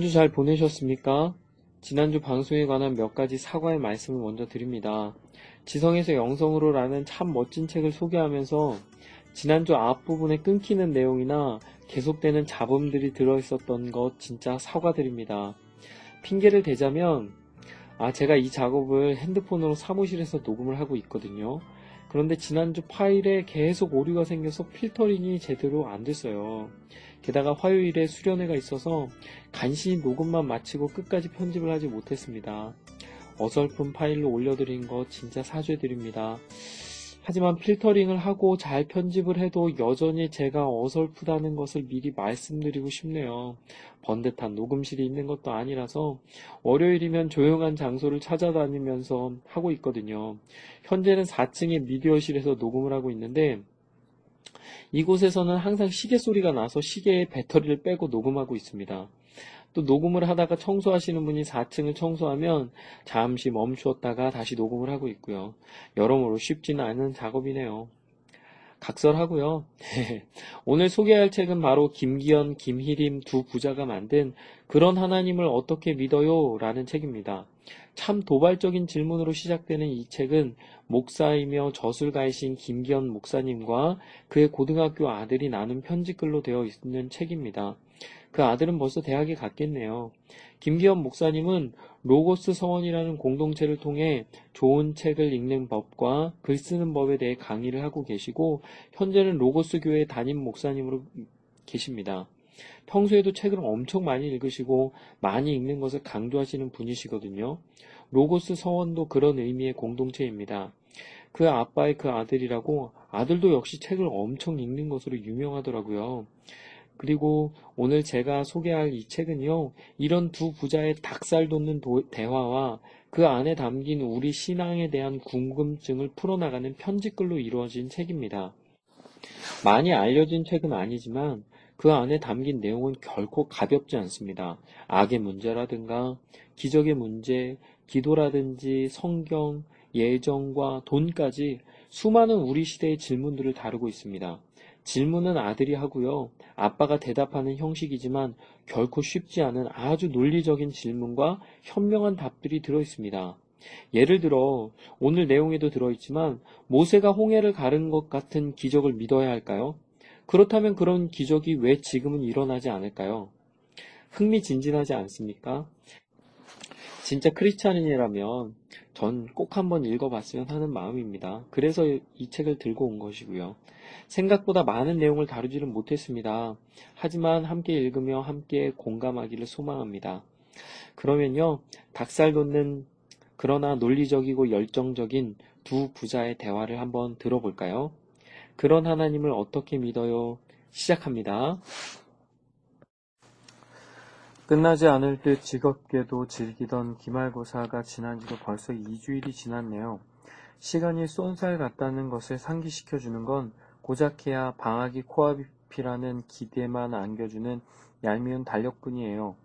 한 주 잘 보내셨습니까? 지난주 방송에 관한 몇 가지 사과의 말씀을 먼저 드립니다. 지성에서 영성으로라는 참 멋진 책을 소개하면서 지난주 앞부분에 끊기는 내용이나 계속되는 잡음들이 들어있었던 것 진짜 사과드립니다. 핑계를 대자면 아 제가 이 작업을 핸드폰으로 사무실에서 녹음을 하고 있거든요. 그런데 지난주 파일에 계속 오류가 생겨서 필터링이 제대로 안 됐어요. 게다가 화요일에 수련회가 있어서 간신히 녹음만 마치고 끝까지 편집을 하지 못했습니다. 어설픈 파일로 올려드린 거 진짜 사죄드립니다. 하지만 필터링을 하고 잘 편집을 해도 여전히 제가 어설프다는 것을 미리 말씀드리고 싶네요. 번듯한 녹음실이 있는 것도 아니라서 월요일이면 조용한 장소를 찾아다니면서 하고 있거든요. 현재는 4층의 미디어실에서 녹음을 하고 있는데 이곳에서는 항상 시계 소리가 나서 시계의 배터리를 빼고 녹음하고 있습니다. 또 녹음을 하다가 청소하시는 분이 4층을 청소하면 잠시 멈추었다가 다시 녹음을 하고 있고요. 여러모로 쉽지는 않은 작업이네요. 각설하고요. 오늘 소개할 책은 바로 김기현, 김희림 두 부자가 만든 그런 하나님을 어떻게 믿어요? 라는 책입니다. 참 도발적인 질문으로 시작되는 이 책은 목사이며 저술가이신 김기현 목사님과 그의 고등학교 아들이 나눈 편지글로 되어 있는 책입니다. 그 아들은 벌써 대학에 갔겠네요. 김기현 목사님은 로고스 서원이라는 공동체를 통해 좋은 책을 읽는 법과 글 쓰는 법에 대해 강의를 하고 계시고 현재는 로고스 교회 담임 목사님으로 계십니다. 평소에도 책을 엄청 많이 읽으시고 많이 읽는 것을 강조하시는 분이시거든요. 로고스 서원도 그런 의미의 공동체입니다. 그 아빠의 그 아들이라고 아들도 역시 책을 엄청 읽는 것으로 유명하더라고요. 그리고 오늘 제가 소개할 이 책은요, 이런 두 부자의 닭살 돋는 도, 대화와 그 안에 담긴 우리 신앙에 대한 궁금증을 풀어나가는 편지글로 이루어진 책입니다. 많이 알려진 책은 아니지만 그 안에 담긴 내용은 결코 가볍지 않습니다. 악의 문제라든가 기적의 문제, 기도라든지 성경, 예정과 돈까지 수많은 우리 시대의 질문들을 다루고 있습니다. 질문은 아들이 하고요. 아빠가 대답하는 형식이지만 결코 쉽지 않은 아주 논리적인 질문과 현명한 답들이 들어 있습니다. 예를 들어 오늘 내용에도 들어있지만 모세가 홍해를 가른 것 같은 기적을 믿어야 할까요? 그렇다면 그런 기적이 왜 지금은 일어나지 않을까요? 흥미진진하지 않습니까? 진짜 크리스찬인이라면 전 꼭 한번 읽어봤으면 하는 마음입니다. 그래서 이 책을 들고 온 것이고요. 생각보다 많은 내용을 다루지는 못했습니다. 하지만 함께 읽으며 함께 공감하기를 소망합니다. 그러면요, 닭살 돋는 그러나 논리적이고 열정적인 두 부자의 대화를 한번 들어볼까요? 그런 하나님을 어떻게 믿어요? 시작합니다. 끝나지 않을 듯 즐겁게도 즐기던 기말고사가 지난 지도 벌써 2주일이 지났네요. 시간이 쏜살 같다는 것을 상기시켜주는 건 고작해야 방학이 코앞이라는 기대만 안겨주는 얄미운 달력뿐이에요.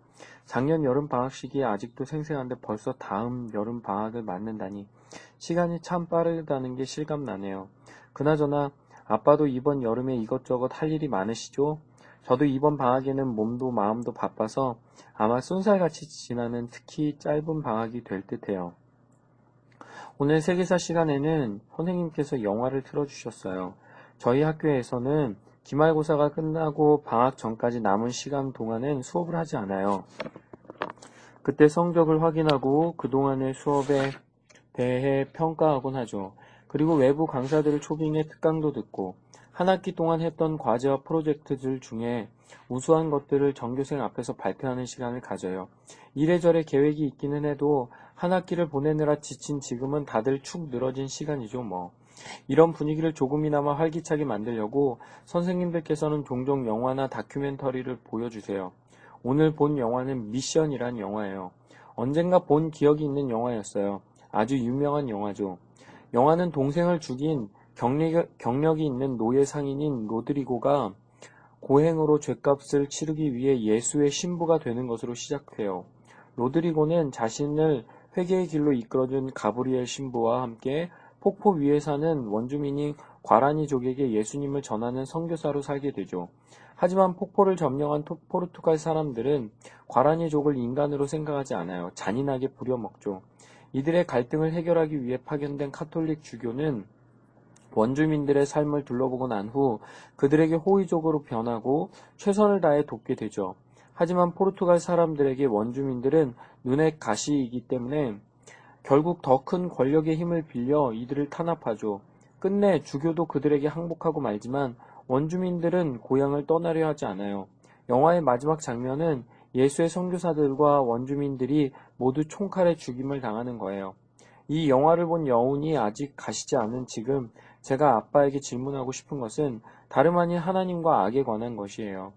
작년 여름 방학 시기에 아직도 생생한데 벌써 다음 여름 방학을 맞는다니 시간이 참 빠르다는 게 실감나네요. 그나저나 아빠도 이번 여름에 이것저것 할 일이 많으시죠? 저도 이번 방학에는 몸도 마음도 바빠서 아마 쏜살같이 지나는 특히 짧은 방학이 될 듯해요. 오늘 세계사 시간에는 선생님께서 영화를 틀어주셨어요. 저희 학교에서는 기말고사가 끝나고 방학 전까지 남은 시간 동안은 수업을 하지 않아요. 그때 성적을 확인하고 그동안의 수업에 대해 평가하곤 하죠. 그리고 외부 강사들을 초빙해 특강도 듣고 한 학기 동안 했던 과제와 프로젝트들 중에 우수한 것들을 전교생 앞에서 발표하는 시간을 가져요. 이래저래 계획이 있기는 해도 한 학기를 보내느라 지친 지금은 다들 축 늘어진 시간이죠, 뭐. 이런 분위기를 조금이나마 활기차게 만들려고 선생님들께서는 종종 영화나 다큐멘터리를 보여주세요. 오늘 본 영화는 미션이란 영화예요. 언젠가 본 기억이 있는 영화였어요. 아주 유명한 영화죠. 영화는 동생을 죽인 경력, 경력이 있는 노예 상인인 로드리고가 고행으로 죄값을 치르기 위해 예수의 신부가 되는 것으로 시작해요. 로드리고는 자신을 회개의 길로 이끌어준 가브리엘 신부와 함께 폭포 위에 사는 원주민인 과라니족에게 예수님을 전하는 선교사로 살게 되죠. 하지만 폭포를 점령한 포르투갈 사람들은 과라니족을 인간으로 생각하지 않아요. 잔인하게 부려먹죠. 이들의 갈등을 해결하기 위해 파견된 카톨릭 주교는 원주민들의 삶을 둘러보고 난 후 그들에게 호의적으로 변하고 최선을 다해 돕게 되죠. 하지만 포르투갈 사람들에게 원주민들은 눈의 가시이기 때문에 결국 더 큰 권력의 힘을 빌려 이들을 탄압하죠. 끝내 주교도 그들에게 항복하고 말지만 원주민들은 고향을 떠나려 하지 않아요. 영화의 마지막 장면은 예수의 선교사들과 원주민들이 모두 총칼에 죽임을 당하는 거예요. 이 영화를 본 여운이 아직 가시지 않은 지금 제가 아빠에게 질문하고 싶은 것은 다름 아닌 하나님과 악에 관한 것이에요.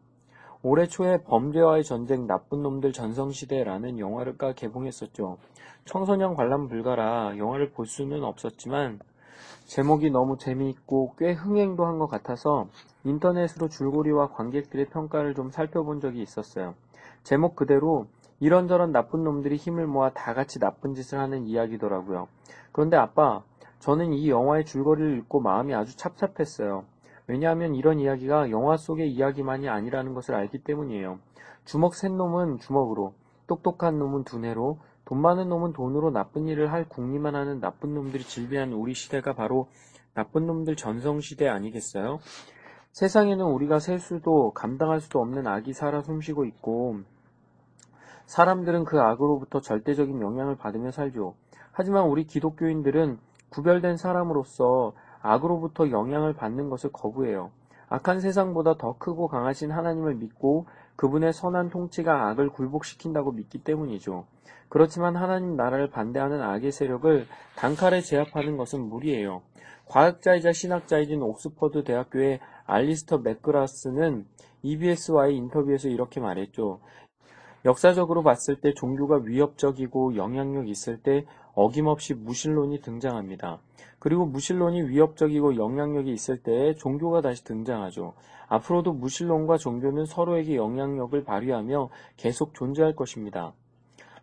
올해 초에 범죄와의 전쟁 나쁜 놈들 전성시대라는 영화를까 개봉했었죠. 청소년 관람 불가라 영화를 볼 수는 없었지만 제목이 너무 재미있고 꽤 흥행도 한 것 같아서 인터넷으로 줄거리와 관객들의 평가를 좀 살펴본 적이 있었어요. 제목 그대로 이런저런 나쁜 놈들이 힘을 모아 다 같이 나쁜 짓을 하는 이야기더라고요. 그런데 아빠, 저는 이 영화의 줄거리를 읽고 마음이 아주 찹찹했어요. 왜냐하면 이런 이야기가 영화 속의 이야기만이 아니라는 것을 알기 때문이에요. 주먹 센 놈은 주먹으로, 똑똑한 놈은 두뇌로, 돈 많은 놈은 돈으로 나쁜 일을 할 궁리만 하는 나쁜 놈들이 질비한 우리 시대가 바로 나쁜 놈들 전성시대 아니겠어요? 세상에는 우리가 셀 수도 감당할 수도 없는 악이 살아 숨쉬고 있고 사람들은 그 악으로부터 절대적인 영향을 받으며 살죠. 하지만 우리 기독교인들은 구별된 사람으로서 악으로부터 영향을 받는 것을 거부해요. 악한 세상보다 더 크고 강하신 하나님을 믿고 그분의 선한 통치가 악을 굴복시킨다고 믿기 때문이죠. 그렇지만 하나님 나라를 반대하는 악의 세력을 단칼에 제압하는 것은 무리예요. 과학자이자 신학자이진 옥스퍼드 대학교의 알리스터 맥그라스는 EBS와의 인터뷰에서 이렇게 말했죠. 역사적으로 봤을 때 종교가 위협적이고 영향력 있을 때 어김없이 무신론이 등장합니다. 그리고 무신론이 위협적이고 영향력이 있을 때 종교가 다시 등장하죠. 앞으로도 무신론과 종교는 서로에게 영향력을 발휘하며 계속 존재할 것입니다.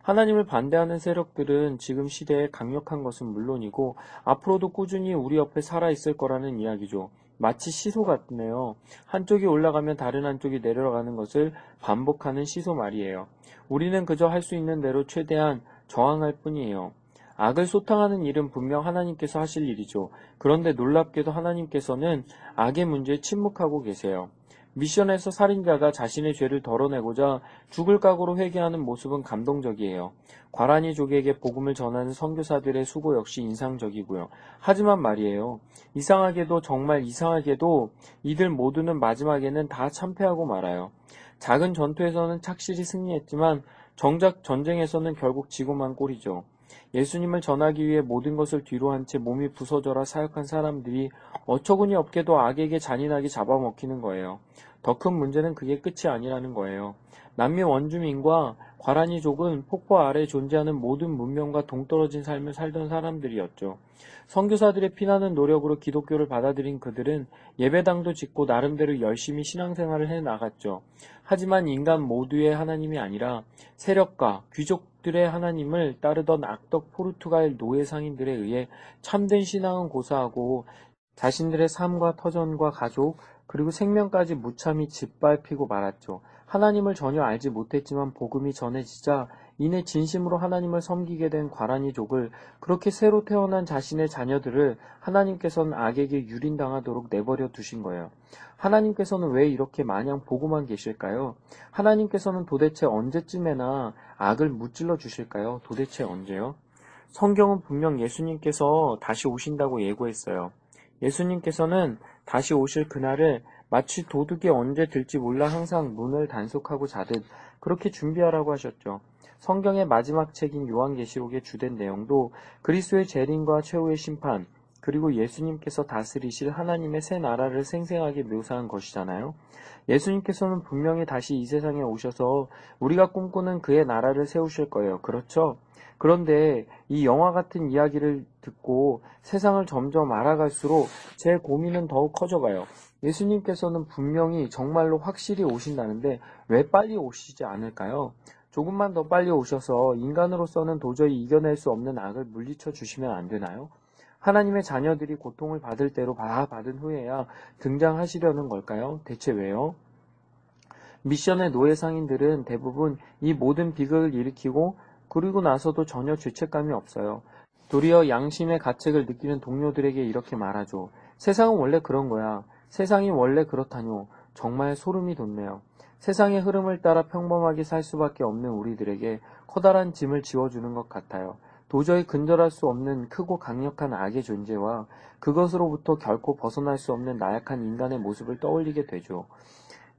하나님을 반대하는 세력들은 지금 시대에 강력한 것은 물론이고 앞으로도 꾸준히 우리 옆에 살아있을 거라는 이야기죠. 마치 시소 같네요. 한쪽이 올라가면 다른 한쪽이 내려가는 것을 반복하는 시소 말이에요. 우리는 그저 할 수 있는 대로 최대한 저항할 뿐이에요. 악을 소탕하는 일은 분명 하나님께서 하실 일이죠. 그런데 놀랍게도 하나님께서는 악의 문제에 침묵하고 계세요. 미션에서 살인자가 자신의 죄를 덜어내고자 죽을 각오로 회개하는 모습은 감동적이에요. 과란이 족에게 복음을 전하는 선교사들의 수고 역시 인상적이고요. 하지만 말이에요. 이상하게도 정말 이상하게도 이들 모두는 마지막에는 다 참패하고 말아요. 작은 전투에서는 착실히 승리했지만 정작 전쟁에서는 결국 지고만 꼴이죠. 예수님을 전하기 위해 모든 것을 뒤로 한 채 몸이 부서져라 사역한 사람들이 어처구니 없게도 악에게 잔인하게 잡아먹히는 거예요. 더 큰 문제는 그게 끝이 아니라는 거예요. 남미 원주민과 과라니족은 폭포 아래 존재하는 모든 문명과 동떨어진 삶을 살던 사람들이었죠. 선교사들의 피나는 노력으로 기독교를 받아들인 그들은 예배당도 짓고 나름대로 열심히 신앙생활을 해 나갔죠. 하지만 인간 모두의 하나님이 아니라 세력과 귀족들의 하나님을 따르던 악덕 포르투갈 노예 상인들에 의해 참된 신앙은 고사하고 자신들의 삶과 터전과 가족 그리고 생명까지 무참히 짓밟히고 말았죠. 하나님을 전혀 알지 못했지만 복음이 전해지자 이내 진심으로 하나님을 섬기게 된 과란이족을 그렇게 새로 태어난 자신의 자녀들을 하나님께서는 악에게 유린당하도록 내버려 두신 거예요. 하나님께서는 왜 이렇게 마냥 보고만 계실까요? 하나님께서는 도대체 언제쯤에나 악을 무찔러 주실까요? 도대체 언제요? 성경은 분명 예수님께서 다시 오신다고 예고했어요. 예수님께서는 다시 오실 그날을 마치 도둑이 언제 들지 몰라 항상 문을 단속하고 자듯 그렇게 준비하라고 하셨죠. 성경의 마지막 책인 요한계시록의 주된 내용도 그리스도의 재림과 최후의 심판, 그리고 예수님께서 다스리실 하나님의 새 나라를 생생하게 묘사한 것이잖아요. 예수님께서는 분명히 다시 이 세상에 오셔서 우리가 꿈꾸는 그의 나라를 세우실 거예요. 그렇죠? 그런데 이 영화 같은 이야기를 듣고 세상을 점점 알아갈수록 제 고민은 더욱 커져가요. 예수님께서는 분명히 정말로 확실히 오신다는데 왜 빨리 오시지 않을까요? 조금만 더 빨리 오셔서 인간으로서는 도저히 이겨낼 수 없는 악을 물리쳐 주시면 안 되나요? 하나님의 자녀들이 고통을 받을 대로 다 받은 후에야 등장하시려는 걸까요? 대체 왜요? 미션의 노예 상인들은 대부분 이 모든 비극을 일으키고 그리고 나서도 전혀 죄책감이 없어요. 도리어 양심의 가책을 느끼는 동료들에게 이렇게 말하죠. 세상은 원래 그런 거야. 세상이 원래 그렇다뇨. 정말 소름이 돋네요. 세상의 흐름을 따라 평범하게 살 수밖에 없는 우리들에게 커다란 짐을 지워주는 것 같아요. 도저히 근절할 수 없는 크고 강력한 악의 존재와 그것으로부터 결코 벗어날 수 없는 나약한 인간의 모습을 떠올리게 되죠.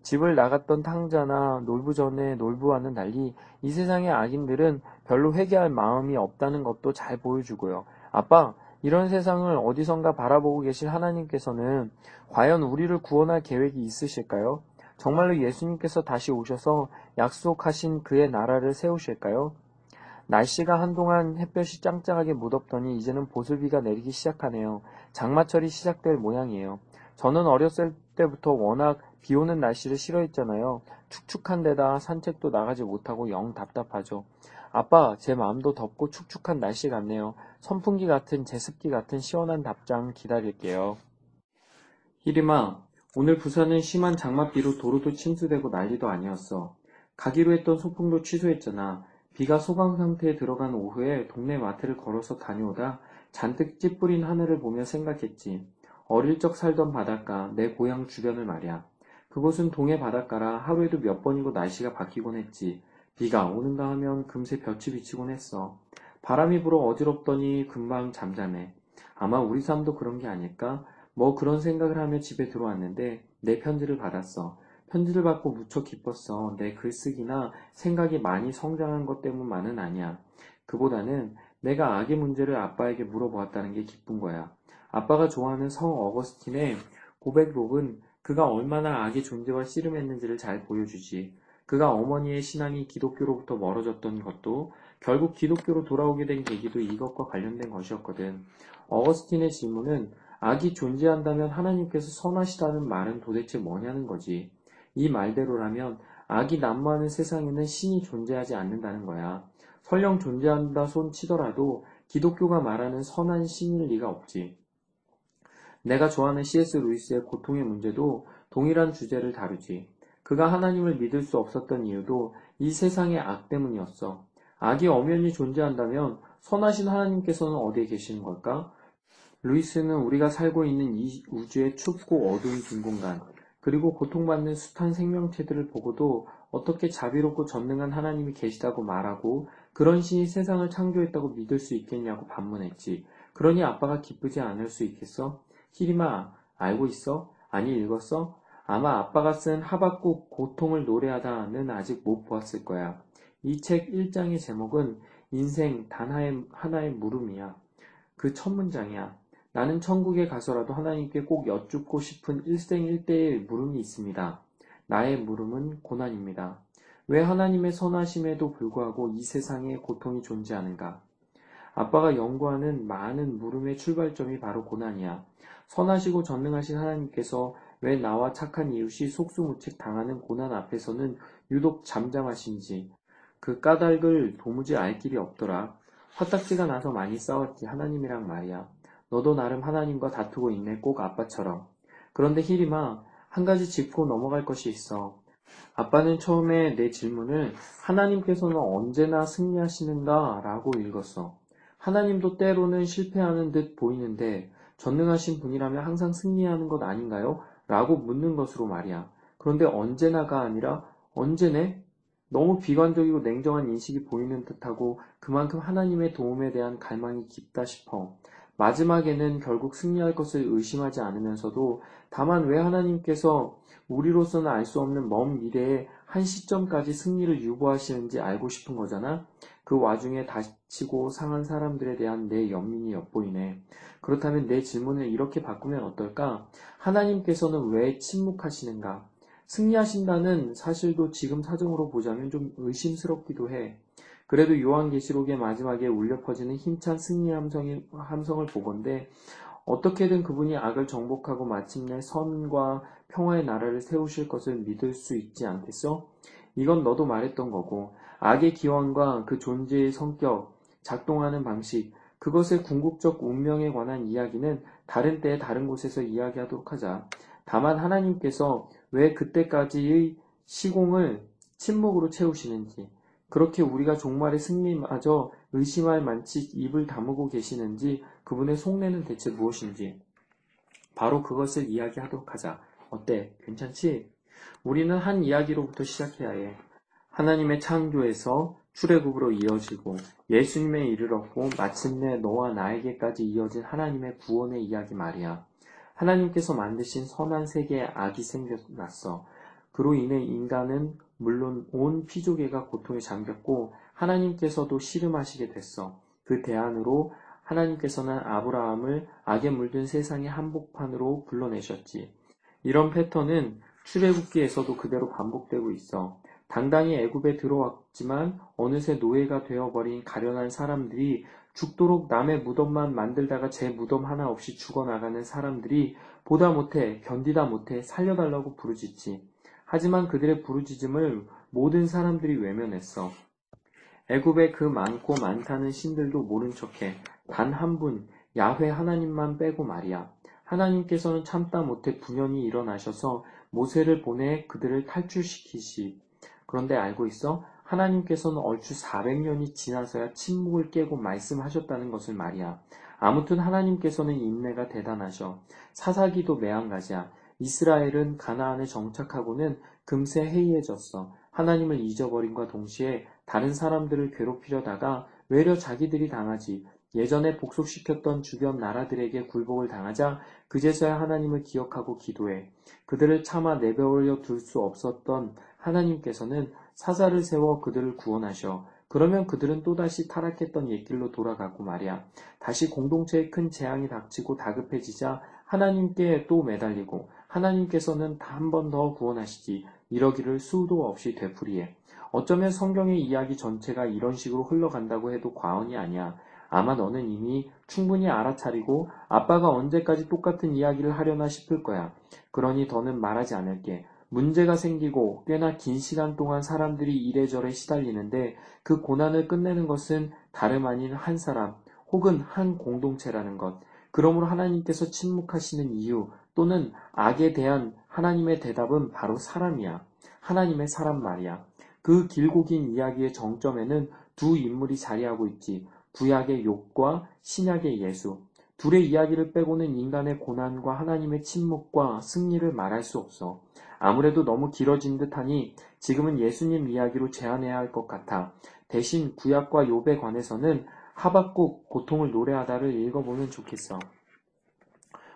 집을 나갔던 탕자나 놀부 전에 놀부와는 달리 이 세상의 악인들은 별로 회개할 마음이 없다는 것도 잘 보여주고요. 아빠, 이런 세상을 어디선가 바라보고 계실 하나님께서는 과연 우리를 구원할 계획이 있으실까요? 정말로 예수님께서 다시 오셔서 약속하신 그의 나라를 세우실까요? 날씨가 한동안 햇볕이 짱짱하게 무덥더니 이제는 보슬비가 내리기 시작하네요. 장마철이 시작될 모양이에요. 저는 어렸을 때부터 워낙 비 오는 날씨를 싫어했잖아요. 축축한 데다 산책도 나가지 못하고 영 답답하죠. 아빠, 제 마음도 덥고 축축한 날씨 같네요. 선풍기 같은 제습기 같은 시원한 답장 기다릴게요. 히리마, 오늘 부산은 심한 장맛비로 도로도 침수되고 난리도 아니었어. 가기로 했던 소풍도 취소했잖아. 비가 소강 상태에 들어간 오후에 동네 마트를 걸어서 다녀오다 잔뜩 찌뿌린 하늘을 보며 생각했지. 어릴 적 살던 바닷가, 내 고향 주변을 말이야. 그곳은 동해 바닷가라 하루에도 몇 번이고 날씨가 바뀌곤 했지. 비가 오는가 하면 금세 볕이 비치곤 했어. 바람이 불어 어지럽더니 금방 잠잠해. 아마 우리 삶도 그런 게 아닐까? 뭐 그런 생각을 하며 집에 들어왔는데 내 편지를 받았어. 편지를 받고 무척 기뻤어. 내 글쓰기나 생각이 많이 성장한 것 때문만은 아니야. 그보다는 내가 악의 문제를 아빠에게 물어보았다는 게 기쁜 거야. 아빠가 좋아하는 성 어거스틴의 고백록은 그가 얼마나 악의 존재와 씨름했는지를 잘 보여주지. 그가 어머니의 신앙이 기독교로부터 멀어졌던 것도 결국 기독교로 돌아오게 된 계기도 이것과 관련된 것이었거든. 어거스틴의 질문은 악이 존재한다면 하나님께서 선하시다는 말은 도대체 뭐냐는 거지. 이 말대로라면 악이 난무하는 세상에는 신이 존재하지 않는다는 거야. 설령 존재한다 손 치더라도 기독교가 말하는 선한 신일 리가 없지. 내가 좋아하는 C.S. 루이스의 고통의 문제도 동일한 주제를 다루지. 그가 하나님을 믿을 수 없었던 이유도 이 세상의 악 때문이었어. 악이 엄연히 존재한다면 선하신 하나님께서는 어디에 계시는 걸까? 루이스는 우리가 살고 있는 이 우주의 춥고 어두운 빈 공간, 그리고 고통받는 숱한 생명체들을 보고도 어떻게 자비롭고 전능한 하나님이 계시다고 말하고 그런 신이 세상을 창조했다고 믿을 수 있겠냐고 반문했지. 그러니 아빠가 기쁘지 않을 수 있겠어? 히리마, 알고 있어? 아니 읽었어? 아마 아빠가 쓴 하박국 고통을 노래하다는 아직 못 보았을 거야. 이 책 1장의 제목은 인생 단 하나의 물음이야. 그 첫 문장이야. 나는 천국에 가서라도 하나님께 꼭 여쭙고 싶은 일생일대의 물음이 있습니다. 나의 물음은 고난입니다. 왜 하나님의 선하심에도 불구하고 이 세상에 고통이 존재하는가? 아빠가 연구하는 많은 물음의 출발점이 바로 고난이야. 선하시고 전능하신 하나님께서 왜 나와 착한 이웃이 속수무책 당하는 고난 앞에서는 유독 잠잠하신지 그 까닭을 도무지 알 길이 없더라. 화딱지가 나서 많이 싸웠지 하나님이랑 말이야. 너도 나름 하나님과 다투고 있네, 꼭 아빠처럼. 그런데 히리마, 한 가지 짚고 넘어갈 것이 있어. 아빠는 처음에 내 질문을 하나님께서는 언제나 승리하시는가 라고 읽었어. 하나님도 때로는 실패하는 듯 보이는데 전능하신 분이라면 항상 승리하는 것 아닌가요? 라고 묻는 것으로 말이야. 그런데 언제나가 아니라 언제네? 너무 비관적이고 냉정한 인식이 보이는 듯하고 그만큼 하나님의 도움에 대한 갈망이 깊다 싶어. 마지막에는 결국 승리할 것을 의심하지 않으면서도 다만 왜 하나님께서 우리로서는 알 수 없는 먼 미래에 한 시점까지 승리를 유보하시는지 알고 싶은 거잖아. 그 와중에 다치고 상한 사람들에 대한 내 연민이 엿보이네. 그렇다면 내 질문을 이렇게 바꾸면 어떨까? 하나님께서는 왜 침묵하시는가? 승리하신다는 사실도 지금 사정으로 보자면 좀 의심스럽기도 해. 그래도 요한계시록의 마지막에 울려 퍼지는 힘찬 승리 함성이, 함성을 보건대 어떻게든 그분이 악을 정복하고 마침내 선과 평화의 나라를 세우실 것을 믿을 수 있지 않겠어? 이건 너도 말했던 거고 악의 기원과 그 존재의 성격, 작동하는 방식, 그것의 궁극적 운명에 관한 이야기는 다른 때에 다른 곳에서 이야기하도록 하자. 다만 하나님께서 왜 그때까지의 시공을 침묵으로 채우시는지, 그렇게 우리가 종말의 승리마저 의심할 만치 입을 다무고 계시는지 그분의 속내는 대체 무엇인지 바로 그것을 이야기하도록 하자. 어때? 괜찮지? 우리는 한 이야기로부터 시작해야 해. 하나님의 창조에서 출애굽으로 이어지고 예수님에 이르렀고 마침내 너와 나에게까지 이어진 하나님의 구원의 이야기 말이야. 하나님께서 만드신 선한 세계에 악이 생겨났어. 그로 인해 인간은 물론 온 피조계가 고통에 잠겼고 하나님께서도 씨름하시게 됐어. 그 대안으로 하나님께서는 아브라함을 악에 물든 세상의 한복판으로 불러내셨지. 이런 패턴은 출애굽기에서도 그대로 반복되고 있어. 당당히 애굽에 들어왔지만 어느새 노예가 되어버린 가련한 사람들이 죽도록 남의 무덤만 만들다가 제 무덤 하나 없이 죽어나가는 사람들이 보다 못해 견디다 못해 살려달라고 부르짖지. 하지만 그들의 부르짖음을 모든 사람들이 외면했어. 애굽에 그 많고 많다는 신들도 모른 척해 단 한 분 야훼 하나님만 빼고 말이야. 하나님께서는 참다 못해 분연히 일어나셔서 모세를 보내 그들을 탈출시키시. 그런데 알고 있어? 하나님께서는 얼추 400년이 지나서야 침묵을 깨고 말씀하셨다는 것을 말이야. 아무튼 하나님께서는 인내가 대단하셔. 사사기도 매한가지야. 이스라엘은 가나안에 정착하고는 금세 해이해졌어. 하나님을 잊어버림과 동시에 다른 사람들을 괴롭히려다가 외려 자기들이 당하지. 예전에 복속시켰던 주변 나라들에게 굴복을 당하자 그제서야 하나님을 기억하고 기도해. 그들을 차마 내버려 둘 수 없었던 하나님께서는 사사를 세워 그들을 구원하셔. 그러면 그들은 또다시 타락했던 옛길로 돌아가고 말이야. 다시 공동체에 큰 재앙이 닥치고 다급해지자 하나님께 또 매달리고 하나님께서는 한 번 더 구원하시지 이러기를 수도 없이 되풀이해. 어쩌면 성경의 이야기 전체가 이런 식으로 흘러간다고 해도 과언이 아니야. 아마 너는 이미 충분히 알아차리고 아빠가 언제까지 똑같은 이야기를 하려나 싶을 거야. 그러니 더는 말하지 않을게. 문제가 생기고 꽤나 긴 시간 동안 사람들이 이래저래 시달리는데 그 고난을 끝내는 것은 다름 아닌 한 사람 혹은 한 공동체라는 것. 그러므로 하나님께서 침묵하시는 이유 또는 악에 대한 하나님의 대답은 바로 사람이야. 하나님의 사람 말이야. 그 길고 긴 이야기의 정점에는 두 인물이 자리하고 있지. 구약의 욕과 신약의 예수. 둘의 이야기를 빼고는 인간의 고난과 하나님의 침묵과 승리를 말할 수 없어. 아무래도 너무 길어진 듯하니 지금은 예수님 이야기로 제한해야 할 것 같아. 대신 구약과 욥에 관해서는 하박국 고통을 노래하다를 읽어보면 좋겠어.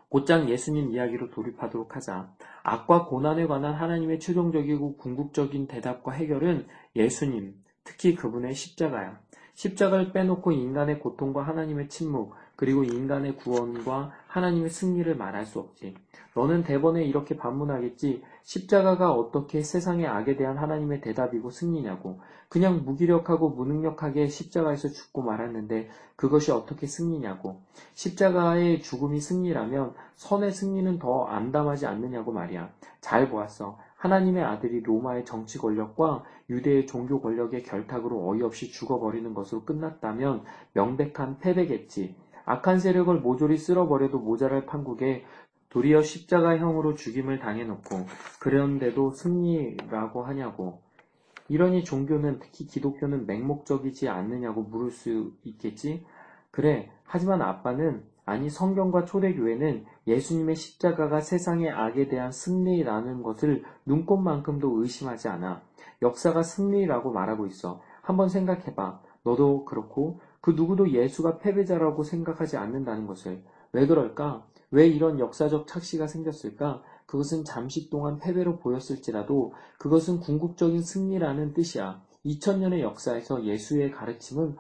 곧장 예수님 이야기로 돌입하도록 하자. 악과 고난에 관한 하나님의 최종적이고 궁극적인 대답과 해결은 예수님, 특히 그분의 십자가야. 십자가를 빼놓고 인간의 고통과 하나님의 침묵, 그리고 인간의 구원과 하나님의 승리를 말할 수 없지. 너는 대번에 이렇게 반문하겠지. 십자가가 어떻게 세상의 악에 대한 하나님의 대답이고 승리냐고. 그냥 무기력하고 무능력하게 십자가에서 죽고 말았는데 그것이 어떻게 승리냐고. 십자가의 죽음이 승리라면 선의 승리는 더 암담하지 않느냐고 말이야. 잘 보았어. 하나님의 아들이 로마의 정치 권력과 유대의 종교 권력의 결탁으로 어이없이 죽어버리는 것으로 끝났다면 명백한 패배겠지. 악한 세력을 모조리 쓸어버려도 모자랄 판국에 도리어 십자가형으로 죽임을 당해놓고 그런데도 승리라고 하냐고. 이러니 종교는 특히 기독교는 맹목적이지 않느냐고 물을 수 있겠지? 그래. 하지만 아빠는 아니 성경과 초대교회는 예수님의 십자가가 세상의 악에 대한 승리라는 것을 눈꽃만큼도 의심하지 않아. 역사가 승리라고 말하고 있어. 한번 생각해봐. 너도 그렇고 그 누구도 예수가 패배자라고 생각하지 않는다는 것을. 왜 그럴까? 왜 이런 역사적 착시가 생겼을까? 그것은 잠시 동안 패배로 보였을지라도 그것은 궁극적인 승리라는 뜻이야. 2000년의 역사에서 예수의 가르침은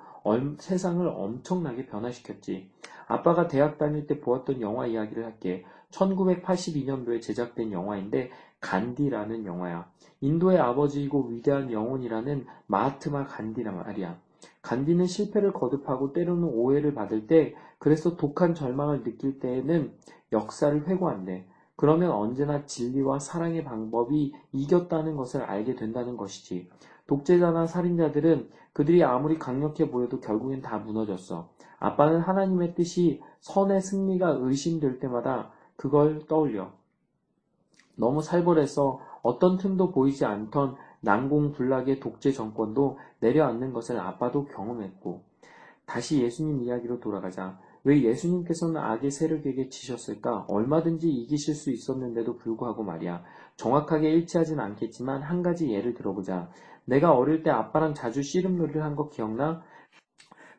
세상을 엄청나게 변화시켰지. 아빠가 대학 다닐 때 보았던 영화 이야기를 할게. 1982년도에 제작된 영화인데 간디라는 영화야. 인도의 아버지이고 위대한 영혼이라는 마하트마 간디란 말이야. 간디는 실패를 거듭하고 때로는 오해를 받을 때 그래서 독한 절망을 느낄 때에는 역사를 회고한대. 그러면 언제나 진리와 사랑의 방법이 이겼다는 것을 알게 된다는 것이지. 독재자나 살인자들은 그들이 아무리 강력해 보여도 결국엔 다 무너졌어. 아빠는 하나님의 뜻이 선의 승리가 의심될 때마다 그걸 떠올려. 너무 살벌해서 어떤 틈도 보이지 않던 난공불락의 독재 정권도 내려앉는 것을 아빠도 경험했고 다시 예수님 이야기로 돌아가자. 왜 예수님께서는 악의 세력에게 지셨을까? 얼마든지 이기실 수 있었는데도 불구하고 말이야. 정확하게 일치하진 않겠지만 한 가지 예를 들어보자. 내가 어릴 때 아빠랑 자주 씨름놀이를 한 거 기억나?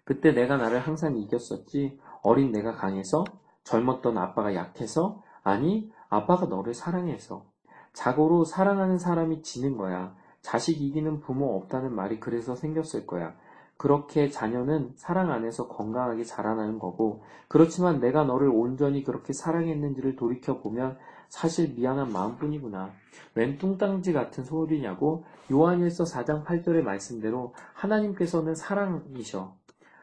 그때 내가 나를 항상 이겼었지. 어린 내가 강해서? 젊었던 아빠가 약해서? 아니, 아빠가 너를 사랑해서. 자고로 사랑하는 사람이 지는 거야. 자식 이기는 부모 없다는 말이 그래서 생겼을 거야. 그렇게 자녀는 사랑 안에서 건강하게 자라나는 거고, 그렇지만 내가 너를 온전히 그렇게 사랑했는지를 돌이켜보면 사실 미안한 마음뿐이구나. 웬 뚱땅지 같은 소리냐고 요한일서 4장 8절의 말씀대로 하나님께서는 사랑이셔.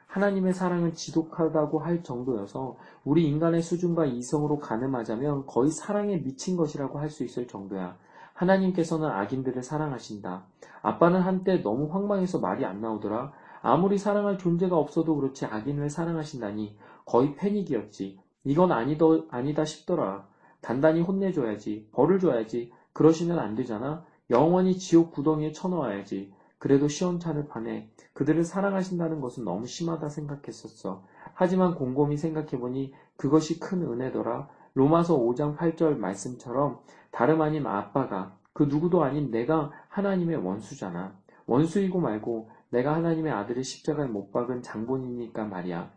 하나님의 사랑은 지독하다고 할 정도여서 우리 인간의 수준과 이성으로 가늠하자면 거의 사랑에 미친 것이라고 할 수 있을 정도야. 하나님께서는 악인들을 사랑하신다. 아빠는 한때 너무 황망해서 말이 안 나오더라. 아무리 사랑할 존재가 없어도 그렇지 악인을 사랑하신다니 거의 패닉이었지. 이건 아니다, 아니다 싶더라. 단단히 혼내줘야지. 벌을 줘야지. 그러시면 안 되잖아. 영원히 지옥 구덩이에 쳐넣어야지. 그래도 시원찮을 판에 그들을 사랑하신다는 것은 너무 심하다 생각했었어. 하지만 곰곰이 생각해보니 그것이 큰 은혜더라. 로마서 5장 8절 말씀처럼 다름 아닌 아빠가 그 누구도 아닌 내가 하나님의 원수잖아. 원수이고 말고 내가 하나님의 아들을 십자가에 못 박은 장본이니까 말이야.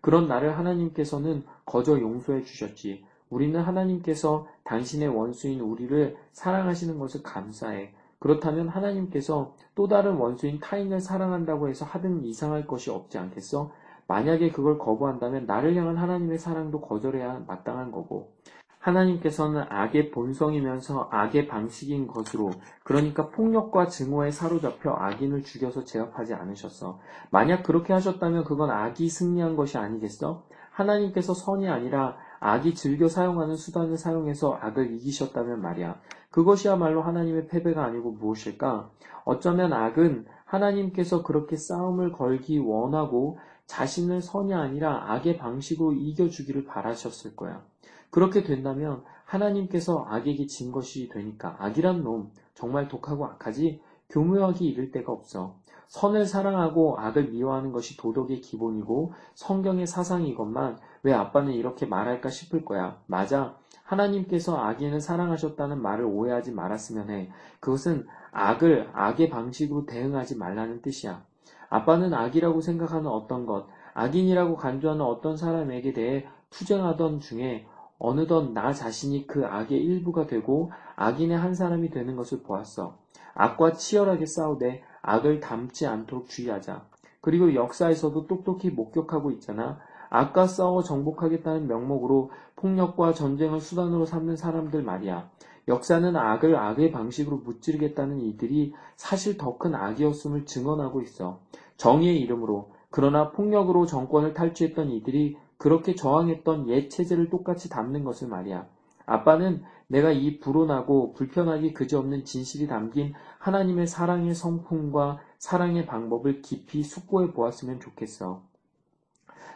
그런 나를 하나님께서는 거저 용서해 주셨지. 우리는 하나님께서 당신의 원수인 우리를 사랑하시는 것을 감사해. 그렇다면 하나님께서 또 다른 원수인 타인을 사랑한다고 해서 하든 이상할 것이 없지 않겠어? 만약에 그걸 거부한다면 나를 향한 하나님의 사랑도 거절해야 마땅한 거고. 하나님께서는 악의 본성이면서 악의 방식인 것으로 그러니까 폭력과 증오에 사로잡혀 악인을 죽여서 제압하지 않으셨어. 만약 그렇게 하셨다면 그건 악이 승리한 것이 아니겠어? 하나님께서 선이 아니라 악이 즐겨 사용하는 수단을 사용해서 악을 이기셨다면 말이야. 그것이야말로 하나님의 패배가 아니고 무엇일까? 어쩌면 악은 하나님께서 그렇게 싸움을 걸기 원하고 자신을 선이 아니라 악의 방식으로 이겨주기를 바라셨을 거야. 그렇게 된다면 하나님께서 악에게 진 것이 되니까 악이란 놈 정말 독하고 악하지 교묘하기 이를 데가 없어. 선을 사랑하고 악을 미워하는 것이 도덕의 기본이고 성경의 사상이건만 왜 아빠는 이렇게 말할까 싶을 거야. 맞아. 하나님께서 악인을 사랑하셨다는 말을 오해하지 말았으면 해. 그것은 악을 악의 방식으로 대응하지 말라는 뜻이야. 아빠는 악이라고 생각하는 어떤 것, 악인이라고 간주하는 어떤 사람에게 대해 투쟁하던 중에 어느덧 나 자신이 그 악의 일부가 되고 악인의 한 사람이 되는 것을 보았어. 악과 치열하게 싸우되 악을 담지 않도록 주의하자. 그리고 역사에서도 똑똑히 목격하고 있잖아. 악과 싸워 정복하겠다는 명목으로 폭력과 전쟁을 수단으로 삼는 사람들 말이야. 역사는 악을 악의 방식으로 무찌르겠다는 이들이 사실 더 큰 악이었음을 증언하고 있어. 정의의 이름으로 그러나 폭력으로 정권을 탈취했던 이들이 그렇게 저항했던 옛 체제를 똑같이 담는 것을 말이야. 아빠는 내가 이 불온하고 불편하기 그지없는 진실이 담긴 하나님의 사랑의 성품과 사랑의 방법을 깊이 숙고해 보았으면 좋겠어.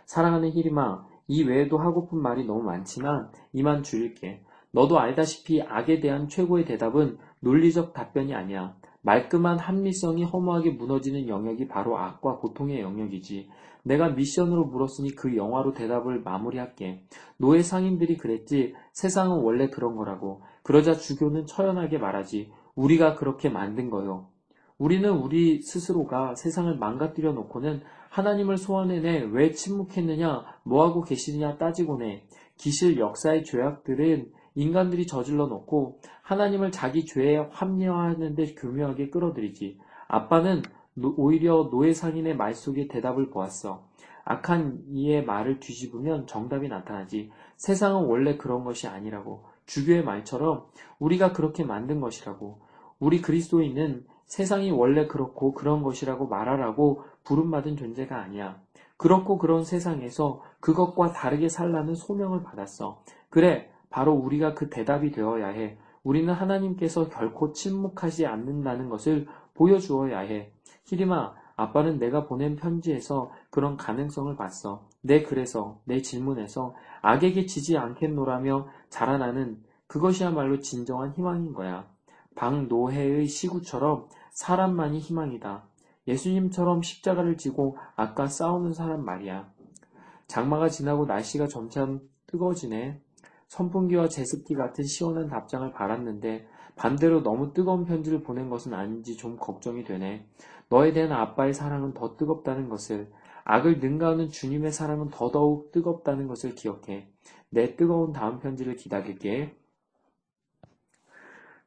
사랑하는 히리마, 이 외에도 하고픈 말이 너무 많지만 이만 줄일게. 너도 알다시피 악에 대한 최고의 대답은 논리적 답변이 아니야. 말끔한 합리성이 허무하게 무너지는 영역이 바로 악과 고통의 영역이지. 내가 미션으로 물었으니 그 영화로 대답을 마무리할게. 노예 상인들이 그랬지. 세상은 원래 그런 거라고. 그러자 주교는 처연하게 말하지. 우리가 그렇게 만든 거요. 우리는 우리 스스로가 세상을 망가뜨려 놓고는 하나님을 소환해내 왜 침묵했느냐 뭐하고 계시느냐 따지고내 기실 역사의 죄악들은 인간들이 저질러 놓고 하나님을 자기 죄에 합리화하는데 교묘하게 끌어들이지. 아빠는 오히려 노예 상인의 말 속에 대답을 보았어. 악한 이의 말을 뒤집으면 정답이 나타나지. 세상은 원래 그런 것이 아니라고. 주교의 말처럼 우리가 그렇게 만든 것이라고. 우리 그리스도인은 세상이 원래 그렇고 그런 것이라고 말하라고 부름받은 존재가 아니야. 그렇고 그런 세상에서 그것과 다르게 살라는 소명을 받았어. 그래, 바로 우리가 그 대답이 되어야 해. 우리는 하나님께서 결코 침묵하지 않는다는 것을 보여주어야 해. 히리마, 아빠는 내가 보낸 편지에서 그런 가능성을 봤어. 내 글에서, 내 질문에서 악에게 지지 않겠노라며 자라나는 그것이야말로 진정한 희망인 거야. 박노해의 시구처럼 사람만이 희망이다. 예수님처럼 십자가를 지고 아까 싸우는 사람 말이야. 장마가 지나고 날씨가 점점 뜨거워지네. 선풍기와 제습기 같은 시원한 답장을 받았는데 반대로 너무 뜨거운 편지를 보낸 것은 아닌지 좀 걱정이 되네. 너에 대한 아빠의 사랑은 더 뜨겁다는 것을, 악을 능가하는 주님의 사랑은 더더욱 뜨겁다는 것을 기억해. 내 뜨거운 다음 편지를 기다릴게.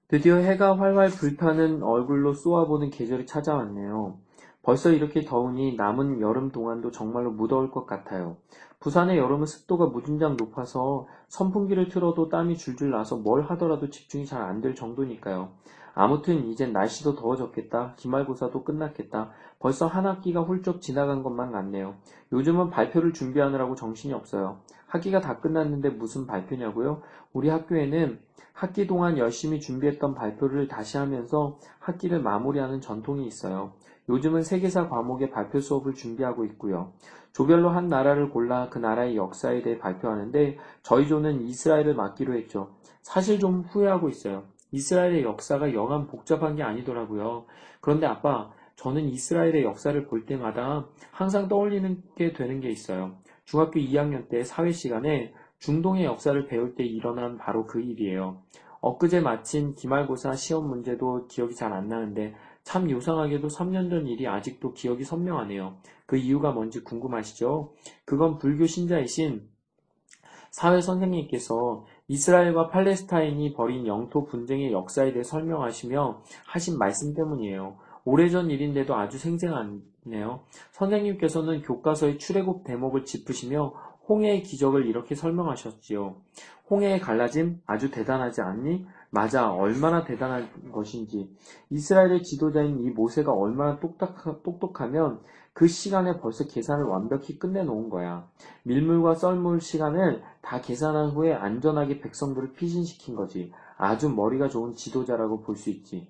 드디어 해가 활활 불타는 얼굴로 쏘아보는 계절이 찾아왔네요. 벌써 이렇게 더우니 남은 여름 동안도 정말로 무더울 것 같아요. 부산의 여름은 습도가 무진장 높아서 선풍기를 틀어도 땀이 줄줄 나서 뭘 하더라도 집중이 잘 안 될 정도니까요. 아무튼 이젠 날씨도 더워졌겠다. 기말고사도 끝났겠다. 벌써 한 학기가 훌쩍 지나간 것만 같네요. 요즘은 발표를 준비하느라고 정신이 없어요. 학기가 다 끝났는데 무슨 발표냐고요? 우리 학교에는 학기 동안 열심히 준비했던 발표를 다시 하면서 학기를 마무리하는 전통이 있어요. 요즘은 세계사 과목의 발표 수업을 준비하고 있고요. 조별로 한 나라를 골라 그 나라의 역사에 대해 발표하는데 저희 조는 이스라엘을 맡기로 했죠. 사실 좀 후회하고 있어요. 이스라엘의 역사가 영한 복잡한 게 아니더라고요. 그런데 아빠, 저는 이스라엘의 역사를 볼 때마다 항상 떠올리는 게 되는 게 있어요. 중학교 2학년 때 사회 시간에 중동의 역사를 배울 때 일어난 바로 그 일이에요. 엊그제 마친 기말고사 시험 문제도 기억이 잘 안 나는데 참 요상하게도 3년 전 일이 아직도 기억이 선명하네요. 그 이유가 뭔지 궁금하시죠? 그건 불교 신자이신 사회 선생님께서 이스라엘과 팔레스타인이 벌인 영토 분쟁의 역사에 대해 설명하시며 하신 말씀 때문이에요. 오래전 일인데도 아주 생생하네요. 선생님께서는 교과서의 출애굽 대목을 짚으시며 홍해의 기적을 이렇게 설명하셨지요. 홍해의 갈라짐 아주 대단하지 않니? 맞아, 얼마나 대단한 것인지. 이스라엘의 지도자인 이 모세가 얼마나 똑똑하, 똑똑하면 그 시간에 벌써 계산을 완벽히 끝내놓은 거야. 밀물과 썰물 시간을 다 계산한 후에 안전하게 백성들을 피신시킨 거지. 아주 머리가 좋은 지도자라고 볼 수 있지.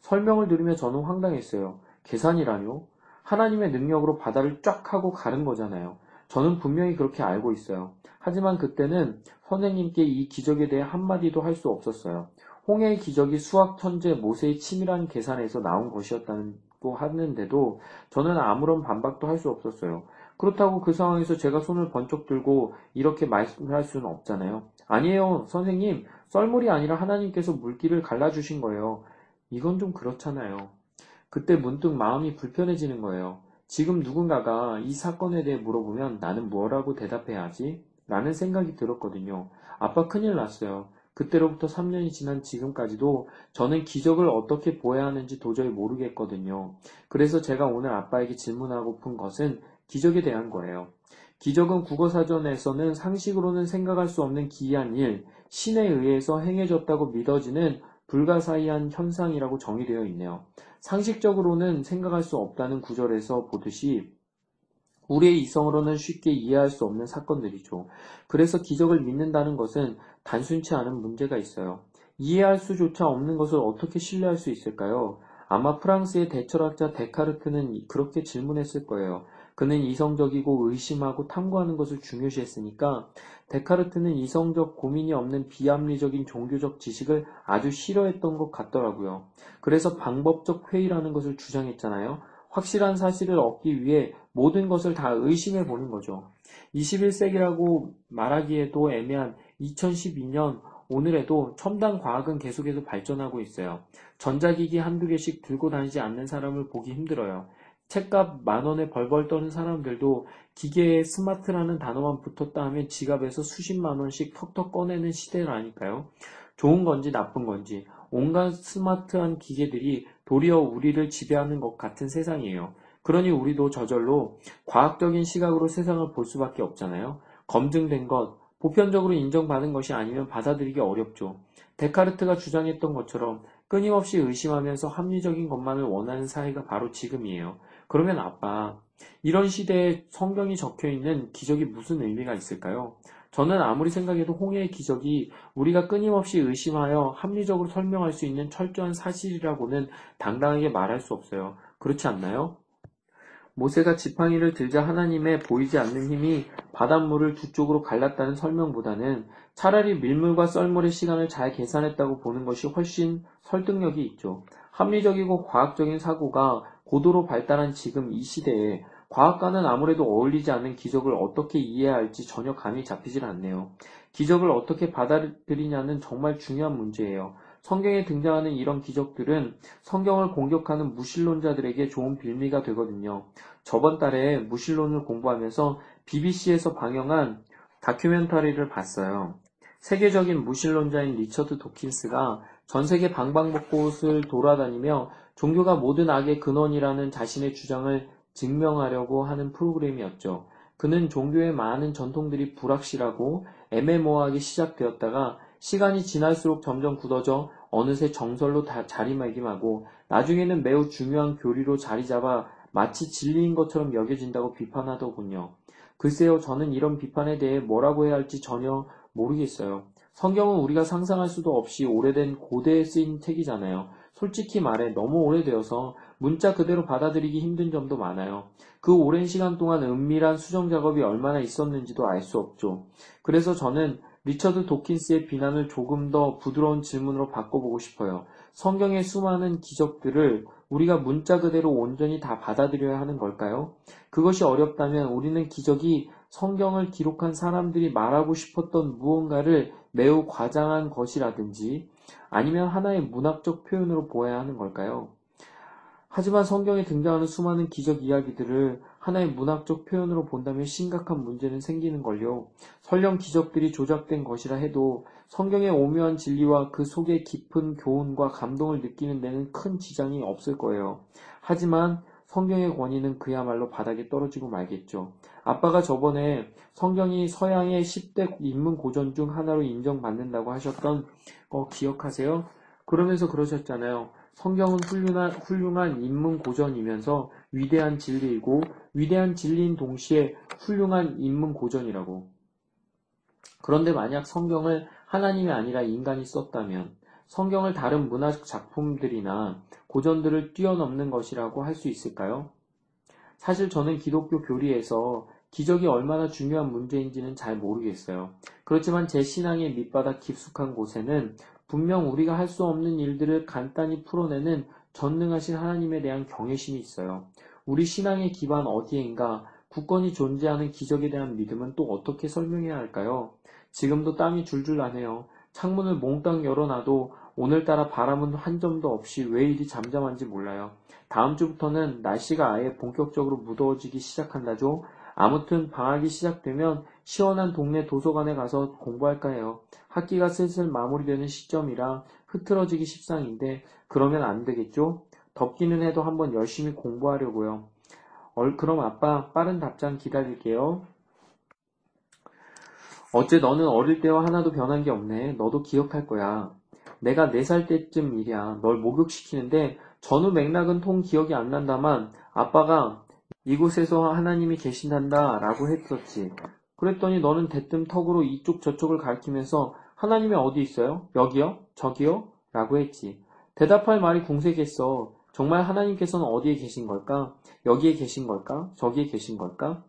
설명을 들으며 저는 황당했어요. 계산이라뇨? 하나님의 능력으로 바다를 쫙 하고 가른 거잖아요. 저는 분명히 그렇게 알고 있어요. 하지만 그때는 선생님께 이 기적에 대해 한마디도 할 수 없었어요. 홍해의 기적이 수학 천재 모세의 치밀한 계산에서 나온 것이었다는 또 하는데도 저는 아무런 반박도 할 수 없었어요. 그렇다고 그 상황에서 제가 손을 번쩍 들고 이렇게 말씀할 수는 없잖아요. 아니에요, 선생님. 썰물이 아니라 하나님께서 물길을 갈라주신 거예요. 이건 좀 그렇잖아요. 그때 문득 마음이 불편해지는 거예요. 지금 누군가가 이 사건에 대해 물어보면 나는 뭐라고 대답해야 하지? 라는 생각이 들었거든요. 아빠 큰일 났어요. 그때로부터 3년이 지난 지금까지도 저는 기적을 어떻게 보아야 하는지 도저히 모르겠거든요. 그래서 제가 오늘 아빠에게 질문하고픈 것은 기적에 대한 거예요. 기적은 국어사전에서는 상식으로는 생각할 수 없는 기이한 일, 신에 의해서 행해졌다고 믿어지는 불가사의한 현상이라고 정의되어 있네요. 상식적으로는 생각할 수 없다는 구절에서 보듯이 우리의 이성으로는 쉽게 이해할 수 없는 사건들이죠. 그래서 기적을 믿는다는 것은 단순치 않은 문제가 있어요. 이해할 수조차 없는 것을 어떻게 신뢰할 수 있을까요? 아마 프랑스의 대철학자 데카르트는 그렇게 질문했을 거예요. 그는 이성적이고 의심하고 탐구하는 것을 중요시했으니까 데카르트는 이성적 고민이 없는 비합리적인 종교적 지식을 아주 싫어했던 것 같더라고요. 그래서 방법적 회의라는 것을 주장했잖아요. 확실한 사실을 얻기 위해 모든 것을 다 의심해 보는 거죠. 21세기라고 말하기에도 애매한 2012년 오늘에도 첨단 과학은 계속해서 발전하고 있어요. 전자기기 한두 개씩 들고 다니지 않는 사람을 보기 힘들어요. 책값 만 원에 벌벌 떠는 사람들도 기계에 스마트라는 단어만 붙었다 하면 지갑에서 수십만 원씩 턱턱 꺼내는 시대라니까요. 좋은 건지 나쁜 건지 온갖 스마트한 기계들이 도리어 우리를 지배하는 것 같은 세상이에요. 그러니 우리도 저절로 과학적인 시각으로 세상을 볼 수밖에 없잖아요. 검증된 것, 보편적으로 인정받은 것이 아니면 받아들이기 어렵죠. 데카르트가 주장했던 것처럼 끊임없이 의심하면서 합리적인 것만을 원하는 사회가 바로 지금이에요. 그러면 아빠, 이런 시대에 성경이 적혀 있는 기적이 무슨 의미가 있을까요? 저는 아무리 생각해도 홍해의 기적이 우리가 끊임없이 의심하여 합리적으로 설명할 수 있는 철저한 사실이라고는 당당하게 말할 수 없어요. 그렇지 않나요? 모세가 지팡이를 들자 하나님의 보이지 않는 힘이 바닷물을 두 쪽으로 갈랐다는 설명보다는 차라리 밀물과 썰물의 시간을 잘 계산했다고 보는 것이 훨씬 설득력이 있죠. 합리적이고 과학적인 사고가 고도로 발달한 지금 이 시대에 과학과는 아무래도 어울리지 않는 기적을 어떻게 이해해야 할지 전혀 감이 잡히질 않네요. 기적을 어떻게 받아들이냐는 정말 중요한 문제예요. 성경에 등장하는 이런 기적들은 성경을 공격하는 무신론자들에게 좋은 빌미가 되거든요. 저번 달에 무신론을 공부하면서 BBC에서 방영한 다큐멘터리를 봤어요. 세계적인 무신론자인 리처드 도킨스가 전 세계 방방곡곡을 돌아다니며 종교가 모든 악의 근원이라는 자신의 주장을 증명하려고 하는 프로그램이었죠. 그는 종교의 많은 전통들이 불확실하고 애매모호하게 시작되었다가 시간이 지날수록 점점 굳어져 어느새 정설로 자리매김하고 나중에는 매우 중요한 교리로 자리 잡아 마치 진리인 것처럼 여겨진다고 비판하더군요. 글쎄요, 저는 이런 비판에 대해 뭐라고 해야 할지 전혀 모르겠어요. 성경은 우리가 상상할 수도 없이 오래된 고대에 쓰인 책이잖아요. 솔직히 말해 너무 오래되어서 문자 그대로 받아들이기 힘든 점도 많아요. 그 오랜 시간 동안 은밀한 수정 작업이 얼마나 있었는지도 알 수 없죠. 그래서 저는 리처드 도킨스의 비난을 조금 더 부드러운 질문으로 바꿔보고 싶어요. 성경의 수많은 기적들을 우리가 문자 그대로 온전히 다 받아들여야 하는 걸까요? 그것이 어렵다면 우리는 기적이 성경을 기록한 사람들이 말하고 싶었던 무언가를 매우 과장한 것이라든지 아니면 하나의 문학적 표현으로 보아야 하는 걸까요? 하지만 성경에 등장하는 수많은 기적 이야기들을 하나의 문학적 표현으로 본다면 심각한 문제는 생기는 걸요. 설령 기적들이 조작된 것이라 해도 성경의 오묘한 진리와 그 속의 깊은 교훈과 감동을 느끼는 데는 큰 지장이 없을 거예요. 하지만 성경의 권위는 그야말로 바닥에 떨어지고 말겠죠. 아빠가 저번에 성경이 서양의 10대 인문 고전 중 하나로 인정받는다고 하셨던 거 기억하세요? 그러면서 그러셨잖아요. 성경은 훌륭한, 훌륭한 인문 고전이면서 위대한 진리이고 위대한 진리인 동시에 훌륭한 인문 고전이라고. 그런데 만약 성경을 하나님이 아니라 인간이 썼다면 성경을 다른 문학 작품들이나 고전들을 뛰어넘는 것이라고 할 수 있을까요? 사실 저는 기독교 교리에서 기적이 얼마나 중요한 문제인지는 잘 모르겠어요. 그렇지만 제 신앙의 밑바닥 깊숙한 곳에는 분명 우리가 할 수 없는 일들을 간단히 풀어내는 전능하신 하나님에 대한 경외심이 있어요. 우리 신앙의 기반 어디엔가 굳건히 존재하는 기적에 대한 믿음은 또 어떻게 설명해야 할까요? 지금도 땀이 줄줄 나네요. 창문을 몽땅 열어놔도 오늘따라 바람은 한 점도 없이 왜 이리 잠잠한지 몰라요. 다음 주부터는 날씨가 아예 본격적으로 무더워지기 시작한다죠. 아무튼 방학이 시작되면 시원한 동네 도서관에 가서 공부할까 해요. 학기가 슬슬 마무리되는 시점이라 흐트러지기 십상인데 그러면 안 되겠죠? 덥기는 해도 한번 열심히 공부하려고요. 얼, 그럼 아빠 빠른 답장 기다릴게요. 어째 너는 어릴 때와 하나도 변한 게 없네. 너도 기억할 거야. 내가 네 살 때쯤 일이야. 널 목욕시키는데 전후 맥락은 통 기억이 안 난다만 아빠가 이곳에서 하나님이 계신단다 라고 했었지. 그랬더니 너는 대뜸 턱으로 이쪽 저쪽을 가리키면서 하나님이 어디 있어요? 여기요? 저기요? 라고 했지. 대답할 말이 궁색했어. 정말 하나님께서는 어디에 계신 걸까? 여기에 계신 걸까? 저기에 계신 걸까?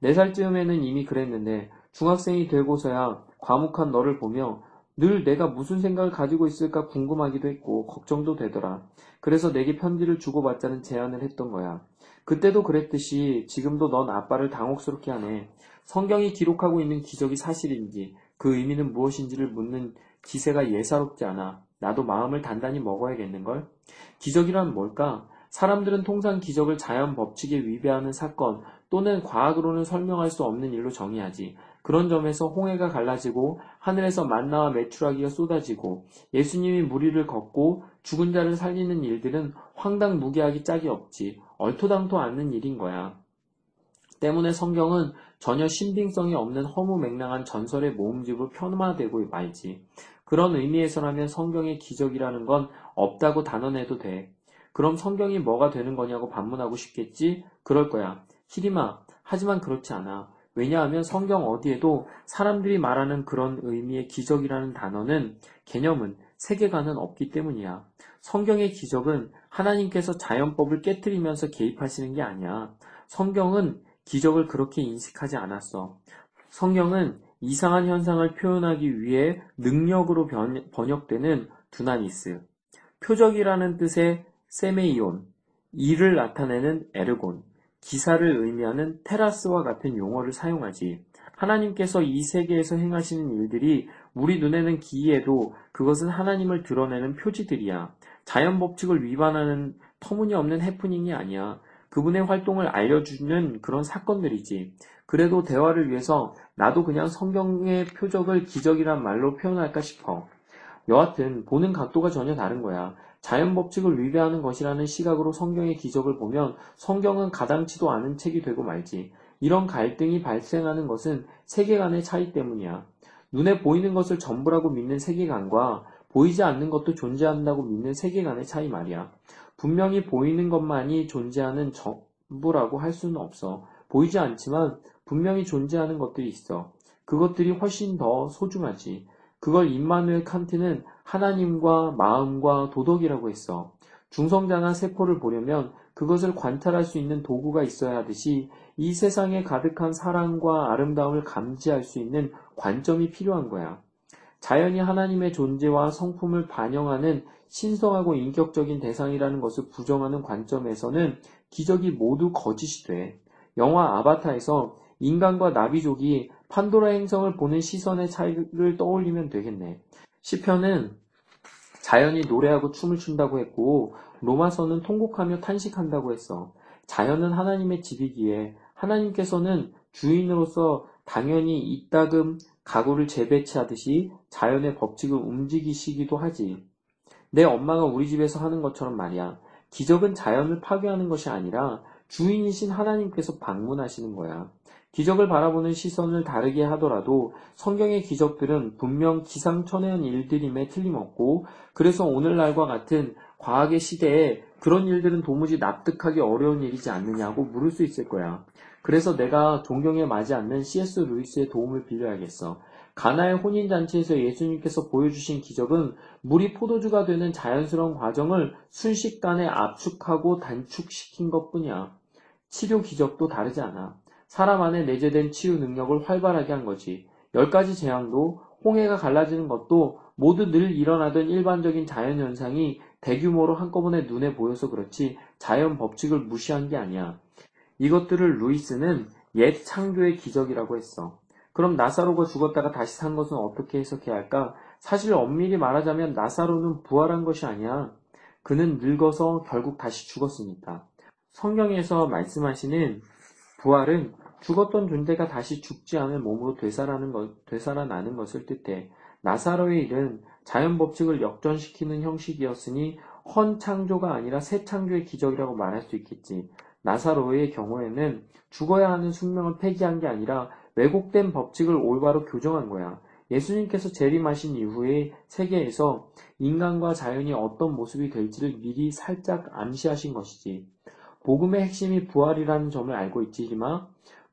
네 살쯤에는 이미 그랬는데 중학생이 되고서야 과묵한 너를 보며 늘 내가 무슨 생각을 가지고 있을까 궁금하기도 했고 걱정도 되더라. 그래서 내게 편지를 주고받자는 제안을 했던 거야. 그때도 그랬듯이 지금도 넌 아빠를 당혹스럽게 하네. 성경이 기록하고 있는 기적이 사실인지 그 의미는 무엇인지를 묻는 기세가 예사롭지 않아. 나도 마음을 단단히 먹어야겠는걸? 기적이란 뭘까? 사람들은 통상 기적을 자연 법칙에 위배하는 사건 또는 과학으로는 설명할 수 없는 일로 정의하지. 그런 점에서 홍해가 갈라지고 하늘에서 만나와 메추라기가 쏟아지고 예수님이 무리를 걷고 죽은 자를 살리는 일들은 황당무계하기 짝이 없지. 얼토당토 않는 일인 거야. 때문에 성경은 전혀 신빙성이 없는 허무맹랑한 전설의 모음집으로 편화되고 말지. 그런 의미에서라면 성경의 기적이라는 건 없다고 단언해도 돼. 그럼 성경이 뭐가 되는 거냐고 반문하고 싶겠지? 그럴 거야. 히리마, 하지만 그렇지 않아. 왜냐하면 성경 어디에도 사람들이 말하는 그런 의미의 기적이라는 단어는 개념은 세계관은 없기 때문이야. 성경의 기적은 하나님께서 자연법을 깨뜨리면서 개입하시는 게 아니야. 성경은 기적을 그렇게 인식하지 않았어. 성경은 이상한 현상을 표현하기 위해 능력으로 번역되는 두나니스, 표적이라는 뜻의 세메이온, 일을 나타내는 에르곤, 기사를 의미하는 테라스와 같은 용어를 사용하지. 하나님께서 이 세계에서 행하시는 일들이 우리 눈에는 기이해도 그것은 하나님을 드러내는 표지들이야. 자연 법칙을 위반하는 터무니없는 해프닝이 아니야. 그분의 활동을 알려주는 그런 사건들이지. 그래도 대화를 위해서 나도 그냥 성경의 표적을 기적이란 말로 표현할까 싶어. 여하튼 보는 각도가 전혀 다른 거야. 자연 법칙을 위배하는 것이라는 시각으로 성경의 기적을 보면 성경은 가당치도 않은 책이 되고 말지. 이런 갈등이 발생하는 것은 세계관의 차이 때문이야. 눈에 보이는 것을 전부라고 믿는 세계관과 보이지 않는 것도 존재한다고 믿는 세계관의 차이 말이야. 분명히 보이는 것만이 존재하는 전부라고 할 수는 없어. 보이지 않지만 분명히 존재하는 것들이 있어. 그것들이 훨씬 더 소중하지. 그걸 임마누엘 칸트는 하나님과 마음과 도덕이라고 했어. 중성장한 세포를 보려면 그것을 관찰할 수 있는 도구가 있어야 하듯이 이 세상에 가득한 사랑과 아름다움을 감지할 수 있는 관점이 필요한 거야. 자연이 하나님의 존재와 성품을 반영하는 신성하고 인격적인 대상이라는 것을 부정하는 관점에서는 기적이 모두 거짓이 돼. 영화 아바타에서 인간과 나비족이 판도라 행성을 보는 시선의 차이를 떠올리면 되겠네. 시편은 자연이 노래하고 춤을 춘다고 했고 로마서는 통곡하며 탄식한다고 했어. 자연은 하나님의 집이기에 하나님께서는 주인으로서 당연히 이따금 가구를 재배치하듯이 자연의 법칙을 움직이시기도 하지. 내 엄마가 우리 집에서 하는 것처럼 말이야. 기적은 자연을 파괴하는 것이 아니라 주인이신 하나님께서 방문하시는 거야. 기적을 바라보는 시선을 다르게 하더라도 성경의 기적들은 분명 기상천외한 일들임에 틀림없고 그래서 오늘날과 같은 과학의 시대에 그런 일들은 도무지 납득하기 어려운 일이지 않느냐고 물을 수 있을 거야. 그래서 내가 존경에 맞지 않는 C.S. 루이스의 도움을 빌려야겠어. 가나의 혼인잔치에서 예수님께서 보여주신 기적은 물이 포도주가 되는 자연스러운 과정을 순식간에 압축하고 단축시킨 것 뿐이야. 치료 기적도 다르지 않아. 사람 안에 내재된 치유 능력을 활발하게 한 거지. 열 가지 재앙도 홍해가 갈라지는 것도 모두 늘 일어나던 일반적인 자연 현상이 대규모로 한꺼번에 눈에 보여서 그렇지 자연 법칙을 무시한 게 아니야. 이것들을 루이스는 옛 창조의 기적이라고 했어. 그럼 나사로가 죽었다가 다시 산 것은 어떻게 해석해야 할까? 사실 엄밀히 말하자면 나사로는 부활한 것이 아니야. 그는 늙어서 결국 다시 죽었으니까. 성경에서 말씀하시는 부활은 죽었던 존재가 다시 죽지 않을 몸으로 되살아나는, 것, 되살아나는 것을 뜻해 나사로의 일은 자연 법칙을 역전시키는 형식이었으니 헌 창조가 아니라 새 창조의 기적이라고 말할 수 있겠지. 나사로의 경우에는 죽어야 하는 숙명을 폐기한 게 아니라 왜곡된 법칙을 올바로 교정한 거야. 예수님께서 재림하신 이후에 세계에서 인간과 자연이 어떤 모습이 될지를 미리 살짝 암시하신 것이지. 복음의 핵심이 부활이라는 점을 알고 있지만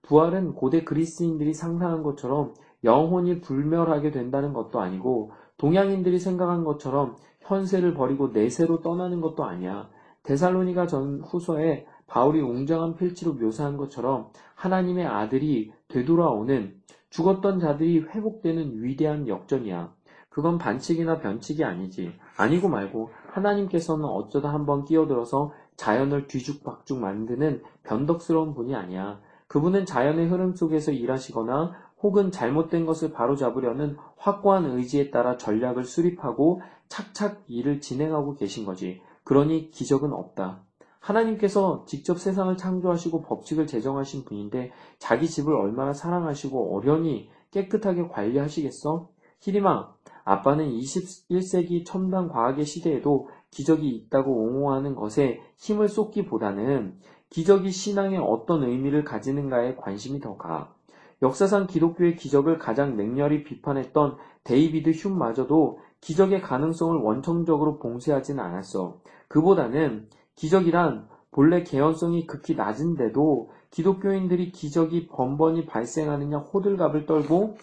부활은 고대 그리스인들이 상상한 것처럼 영혼이 불멸하게 된다는 것도 아니고 동양인들이 생각한 것처럼 현세를 버리고 내세로 떠나는 것도 아니야. 데살로니가 전 후서에 바울이 웅장한 필지로 묘사한 것처럼 하나님의 아들이 되돌아오는 죽었던 자들이 회복되는 위대한 역전이야. 그건 반칙이나 변칙이 아니지. 아니고 말고 하나님께서는 어쩌다 한번 끼어들어서 자연을 뒤죽박죽 만드는 변덕스러운 분이 아니야. 그분은 자연의 흐름 속에서 일하시거나 혹은 잘못된 것을 바로잡으려는 확고한 의지에 따라 전략을 수립하고 착착 일을 진행하고 계신 거지. 그러니 기적은 없다. 하나님께서 직접 세상을 창조하시고 법칙을 제정하신 분인데 자기 집을 얼마나 사랑하시고 어련히 깨끗하게 관리하시겠어? 히리마, 아빠는 21세기 첨단 과학의 시대에도 기적이 있다고 옹호하는 것에 힘을 쏟기보다는 기적이 신앙에 어떤 의미를 가지는가에 관심이 더 가. 역사상 기독교의 기적을 가장 맹렬히 비판했던 데이비드 흄마저도 기적의 가능성을 원천적으로 봉쇄하지는 않았어. 그보다는 기적이란 본래 개연성이 극히 낮은데도 기독교인들이 기적이 번번이 발생하는 양 호들갑을 떨고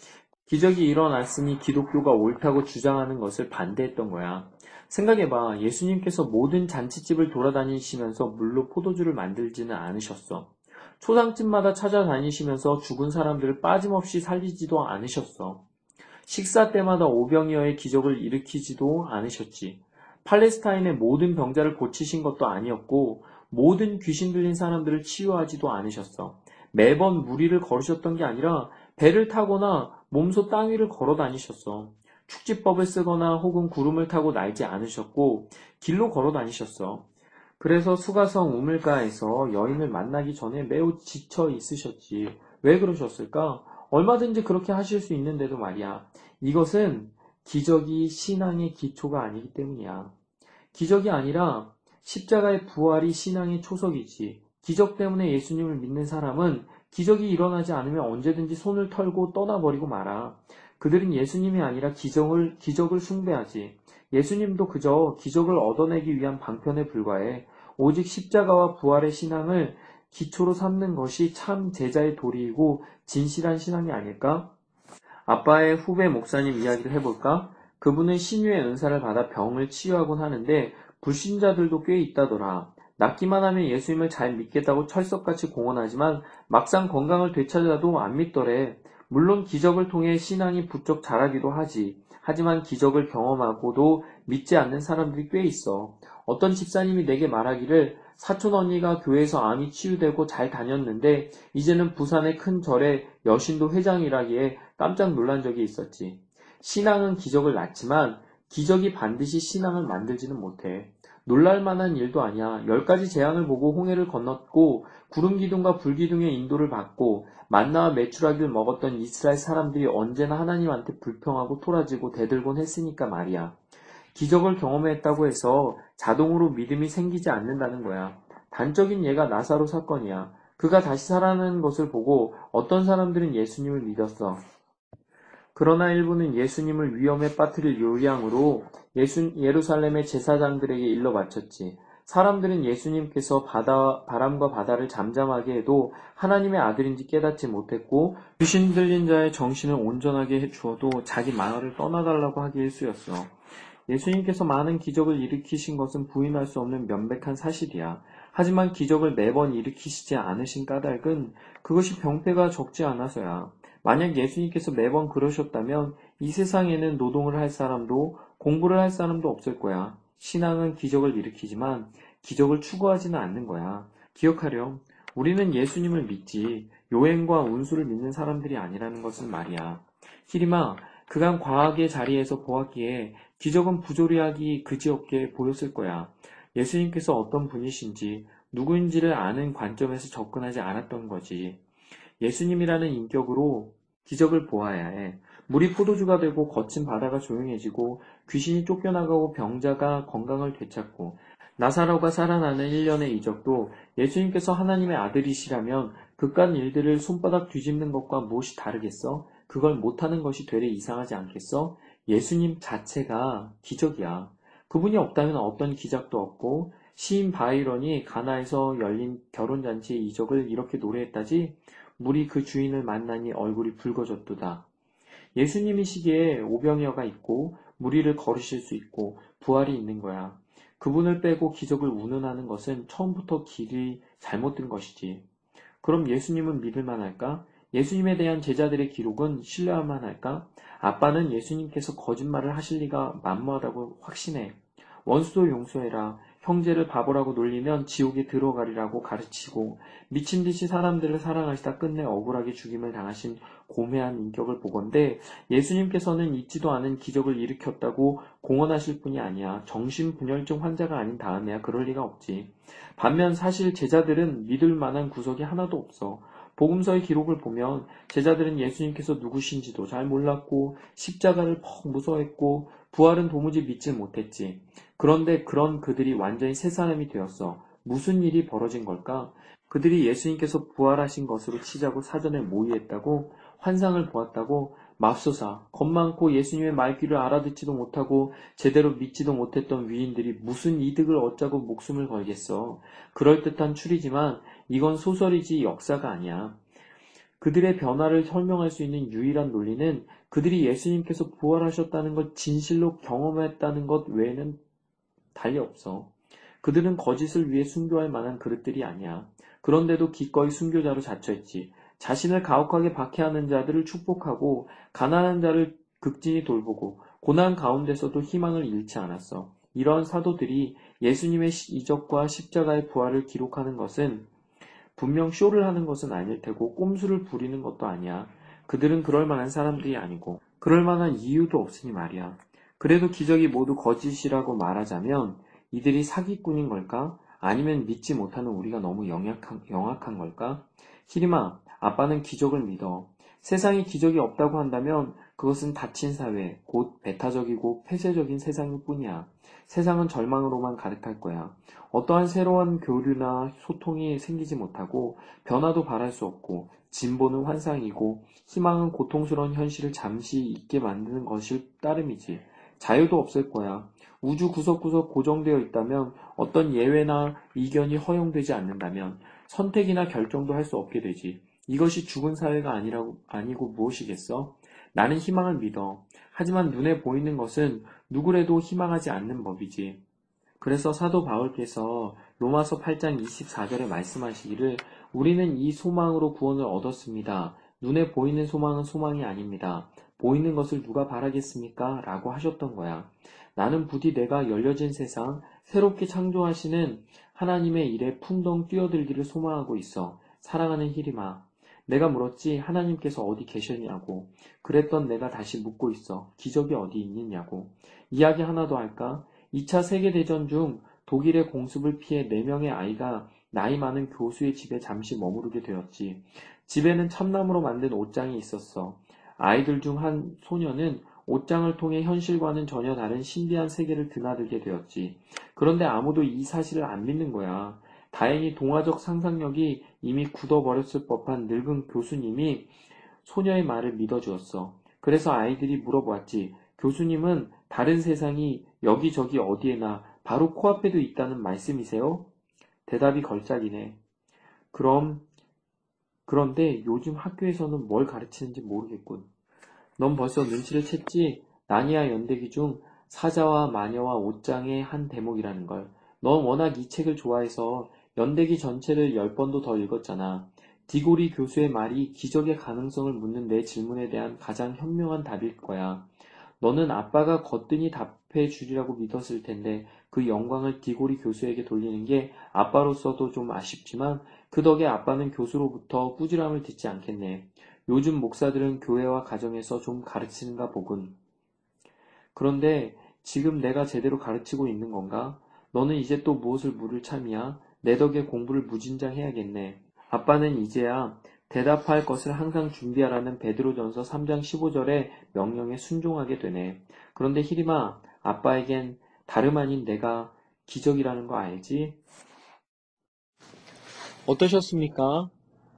기적이 일어났으니 기독교가 옳다고 주장하는 것을 반대했던 거야. 생각해봐. 예수님께서 모든 잔치집을 돌아다니시면서 물로 포도주를 만들지는 않으셨어. 초상집마다 찾아다니시면서 죽은 사람들을 빠짐없이 살리지도 않으셨어. 식사 때마다 오병이어의 기적을 일으키지도 않으셨지. 팔레스타인의 모든 병자를 고치신 것도 아니었고 모든 귀신 들린 사람들을 치유하지도 않으셨어. 매번 무리를 걸으셨던 게 아니라 배를 타거나 몸소 땅 위를 걸어 다니셨어. 축지법을 쓰거나 혹은 구름을 타고 날지 않으셨고 길로 걸어 다니셨어. 그래서 수가성 우물가에서 여인을 만나기 전에 매우 지쳐 있으셨지. 왜 그러셨을까? 얼마든지 그렇게 하실 수 있는데도 말이야. 이것은 기적이 신앙의 기초가 아니기 때문이야. 기적이 아니라 십자가의 부활이 신앙의 초석이지. 기적 때문에 예수님을 믿는 사람은 기적이 일어나지 않으면 언제든지 손을 털고 떠나버리고 말아. 그들은 예수님이 아니라 기적을, 기적을 숭배하지. 예수님도 그저 기적을 얻어내기 위한 방편에 불과해. 오직 십자가와 부활의 신앙을 기초로 삼는 것이 참 제자의 도리이고 진실한 신앙이 아닐까? 아빠의 후배 목사님 이야기를 해볼까? 그분은 신유의 은사를 받아 병을 치유하곤 하는데 불신자들도 꽤 있다더라. 낫기만 하면 예수님을 잘 믿겠다고 철석같이 공언하지만 막상 건강을 되찾아도 안 믿더래. 물론 기적을 통해 신앙이 부쩍 자라기도 하지. 하지만 기적을 경험하고도 믿지 않는 사람들이 꽤 있어. 어떤 집사님이 내게 말하기를 사촌 언니가 교회에서 암이 치유되고 잘 다녔는데 이제는 부산의 큰 절에 여신도 회장이라기에 깜짝 놀란 적이 있었지. 신앙은 기적을 낳지만 기적이 반드시 신앙을 만들지는 못해. 놀랄만한 일도 아니야. 열 가지 재앙을 보고 홍해를 건넜고 구름 기둥과 불 기둥의 인도를 받고 만나와 메추라기를 먹었던 이스라엘 사람들이 언제나 하나님한테 불평하고 토라지고 대들곤 했으니까 말이야. 기적을 경험했다고 해서 자동으로 믿음이 생기지 않는다는 거야. 단적인 예가 나사로 사건이야. 그가 다시 살아나는 것을 보고 어떤 사람들은 예수님을 믿었어. 그러나 일부는 예수님을 위험에 빠뜨릴 요량으로 예수, 예루살렘의 제사장들에게 일러 바쳤지. 사람들은 예수님께서 바다, 바람과 바다를 잠잠하게 해도 하나님의 아들인지 깨닫지 못했고 귀신 들린 자의 정신을 온전하게 해주어도 자기 마을을 떠나달라고 하기에 쓰였어. 예수님께서 많은 기적을 일으키신 것은 부인할 수 없는 명백한 사실이야. 하지만 기적을 매번 일으키시지 않으신 까닭은 그것이 병폐가 적지 않아서야. 만약 예수님께서 매번 그러셨다면 이 세상에는 노동을 할 사람도 공부를 할 사람도 없을 거야. 신앙은 기적을 일으키지만 기적을 추구하지는 않는 거야. 기억하렴. 우리는 예수님을 믿지 요행과 운수를 믿는 사람들이 아니라는 것은 말이야. 히리마, 그간 과학의 자리에서 보았기에 기적은 부조리하기 그지없게 보였을 거야. 예수님께서 어떤 분이신지 누구인지를 아는 관점에서 접근하지 않았던 거지. 예수님이라는 인격으로 기적을 보아야 해. 물이 포도주가 되고 거친 바다가 조용해지고 귀신이 쫓겨나가고 병자가 건강을 되찾고 나사로가 살아나는 일련의 이적도 예수님께서 하나님의 아들이시라면 그깟 일들을 손바닥 뒤집는 것과 무엇이 다르겠어? 그걸 못하는 것이 되레 이상하지 않겠어? 예수님 자체가 기적이야. 그분이 없다면 어떤 기적도 없고 시인 바이런이 가나에서 열린 결혼잔치의 이적을 이렇게 노래했다지 물이 그 주인을 만나니 얼굴이 붉어졌도다. 예수님이시기에 오병이어가 있고 무리를 걸으실 수 있고 부활이 있는 거야. 그분을 빼고 기적을 운운하는 것은 처음부터 길이 잘못된 것이지. 그럼 예수님은 믿을만 할까? 예수님에 대한 제자들의 기록은 신뢰할만 할까? 아빠는 예수님께서 거짓말을 하실 리가 만무하다고 확신해. 원수도 용서해라. 형제를 바보라고 놀리면 지옥에 들어가리라고 가르치고 미친 듯이 사람들을 사랑하시다 끝내 억울하게 죽임을 당하신 고매한 인격을 보건대 예수님께서는 있지도 않은 기적을 일으켰다고 공언하실 뿐이 아니야 정신분열증 환자가 아닌 다음에야 그럴 리가 없지. 반면 사실 제자들은 믿을 만한 구석이 하나도 없어. 복음서의 기록을 보면 제자들은 예수님께서 누구신지도 잘 몰랐고 십자가를 퍽 무서워했고 부활은 도무지 믿질 못했지. 그런데 그런 그들이 완전히 새 사람이 되었어. 무슨 일이 벌어진 걸까? 그들이 예수님께서 부활하신 것으로 치자고 사전에 모의했다고 환상을 보았다고 맙소사 겁 많고 예수님의 말귀를 알아듣지도 못하고 제대로 믿지도 못했던 위인들이 무슨 이득을 얻자고 목숨을 걸겠어. 그럴듯한 추리지만 이건 소설이지 역사가 아니야. 그들의 변화를 설명할 수 있는 유일한 논리는 그들이 예수님께서 부활하셨다는 걸 진실로 경험했다는 것 외에는 달리 없어. 그들은 거짓을 위해 순교할 만한 그릇들이 아니야. 그런데도 기꺼이 순교자로 자처했지. 자신을 가혹하게 박해하는 자들을 축복하고 가난한 자를 극진히 돌보고 고난 가운데서도 희망을 잃지 않았어. 이런 사도들이 예수님의 이적과 십자가의 부활을 기록하는 것은 분명 쇼를 하는 것은 아닐 테고 꼼수를 부리는 것도 아니야. 그들은 그럴 만한 사람들이 아니고 그럴 만한 이유도 없으니 말이야. 그래도 기적이 모두 거짓이라고 말하자면 이들이 사기꾼인 걸까? 아니면 믿지 못하는 우리가 너무 영약한, 영악한 걸까? 히리마, 아빠는 기적을 믿어. 세상에 기적이 없다고 한다면 그것은 닫힌 사회, 곧 배타적이고 폐쇄적인 세상일 뿐이야. 세상은 절망으로만 가득할 거야. 어떠한 새로운 교류나 소통이 생기지 못하고 변화도 바랄 수 없고 진보는 환상이고 희망은 고통스러운 현실을 잠시 잊게 만드는 것일 따름이지. 자유도 없을 거야. 우주 구석구석 고정되어 있다면 어떤 예외나 이견이 허용되지 않는다면 선택이나 결정도 할 수 없게 되지. 이것이 죽은 사회가 아니라고, 아니고 무엇이겠어? 나는 희망을 믿어. 하지만 눈에 보이는 것은 누구래도 희망하지 않는 법이지. 그래서 사도 바울께서 로마서 8장 24절에 말씀하시기를 우리는 이 소망으로 구원을 얻었습니다. 눈에 보이는 소망은 소망이 아닙니다. 보이는 것을 누가 바라겠습니까? 라고 하셨던 거야. 나는 부디 내가 열려진 세상, 새롭게 창조하시는 하나님의 일에 풍덩 뛰어들기를 소망하고 있어. 사랑하는 히리마. 내가 물었지 하나님께서 어디 계셨냐고. 그랬던 내가 다시 묻고 있어. 기적이 어디 있느냐고. 이야기 하나 더 할까? 2차 세계대전 중 독일의 공습을 피해 4명의 아이가 나이 많은 교수의 집에 잠시 머무르게 되었지. 집에는 참나무로 만든 옷장이 있었어. 아이들 중 한 소녀는 옷장을 통해 현실과는 전혀 다른 신비한 세계를 드나들게 되었지. 그런데 아무도 이 사실을 안 믿는 거야. 다행히 동화적 상상력이 이미 굳어버렸을 법한 늙은 교수님이 소녀의 말을 믿어주었어. 그래서 아이들이 물어보았지. 교수님은 다른 세상이 여기저기 어디에나 바로 코앞에도 있다는 말씀이세요? 대답이 걸작이네. 그럼, 그런데 요즘 학교에서는 뭘 가르치는지 모르겠군. 넌 벌써 눈치를 챘지? 나니아 연대기 중 사자와 마녀와 옷장의 한 대목이라는 걸. 넌 워낙 이 책을 좋아해서 연대기 전체를 열 번도 더 읽었잖아. 디고리 교수의 말이 기적의 가능성을 묻는 내 질문에 대한 가장 현명한 답일 거야. 너는 아빠가 거뜬히 답해 주리라고 믿었을 텐데 그 영광을 디고리 교수에게 돌리는 게 아빠로서도 좀 아쉽지만 그 덕에 아빠는 교수로부터 꾸지람을 듣지 않겠네. 요즘 목사들은 교회와 가정에서 좀 가르치는가 보군. 그런데 지금 내가 제대로 가르치고 있는 건가? 너는 이제 또 무엇을 물을 참이야? 내 덕에 공부를 무진장 해야겠네. 아빠는 이제야 대답할 것을 항상 준비하라는 베드로전서 3장 15절의 명령에 순종하게 되네. 그런데 히리마, 아빠에겐 다름 아닌 내가 기적이라는 거 알지? 어떠셨습니까?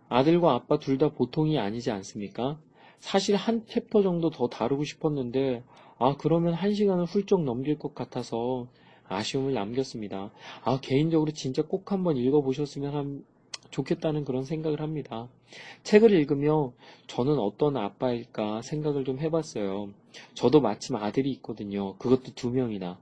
아들과 아빠 둘 다 보통이 아니지 않습니까? 사실 한 챕터 정도 더 다루고 싶었는데, 아, 그러면 한 시간을 훌쩍 넘길 것 같아서 아쉬움을 남겼습니다. 아, 개인적으로 진짜 꼭 한번 읽어보셨으면 한, 좋겠다는 그런 생각을 합니다. 책을 읽으며 저는 어떤 아빠일까 생각을 좀 해봤어요. 저도 마침 아들이 있거든요. 그것도 두 명이나.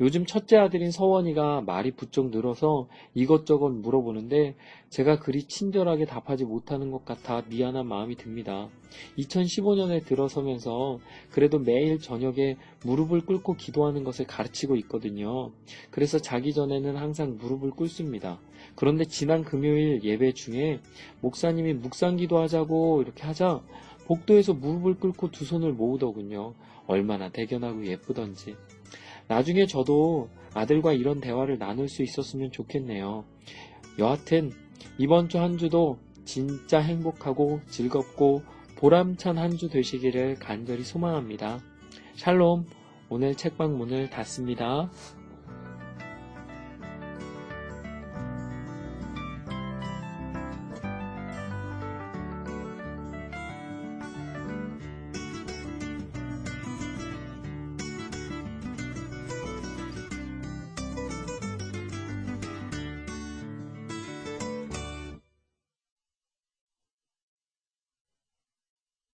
요즘 첫째 아들인 서원이가 말이 부쩍 늘어서 이것저것 물어보는데 제가 그리 친절하게 답하지 못하는 것 같아 미안한 마음이 듭니다. 2015년에 들어서면서 그래도 매일 저녁에 무릎을 꿇고 기도하는 것을 가르치고 있거든요. 그래서 자기 전에는 항상 무릎을 꿇습니다. 그런데 지난 금요일 예배 중에 목사님이 묵상 기도 하자고 이렇게 하자 복도에서 무릎을 꿇고 두 손을 모으더군요. 얼마나 대견하고 예쁘던지. 나중에 저도 아들과 이런 대화를 나눌 수 있었으면 좋겠네요. 여하튼 이번 주 한 주도 진짜 행복하고 즐겁고 보람찬 한 주 되시기를 간절히 소망합니다. 샬롬, 오늘 책방 문을 닫습니다.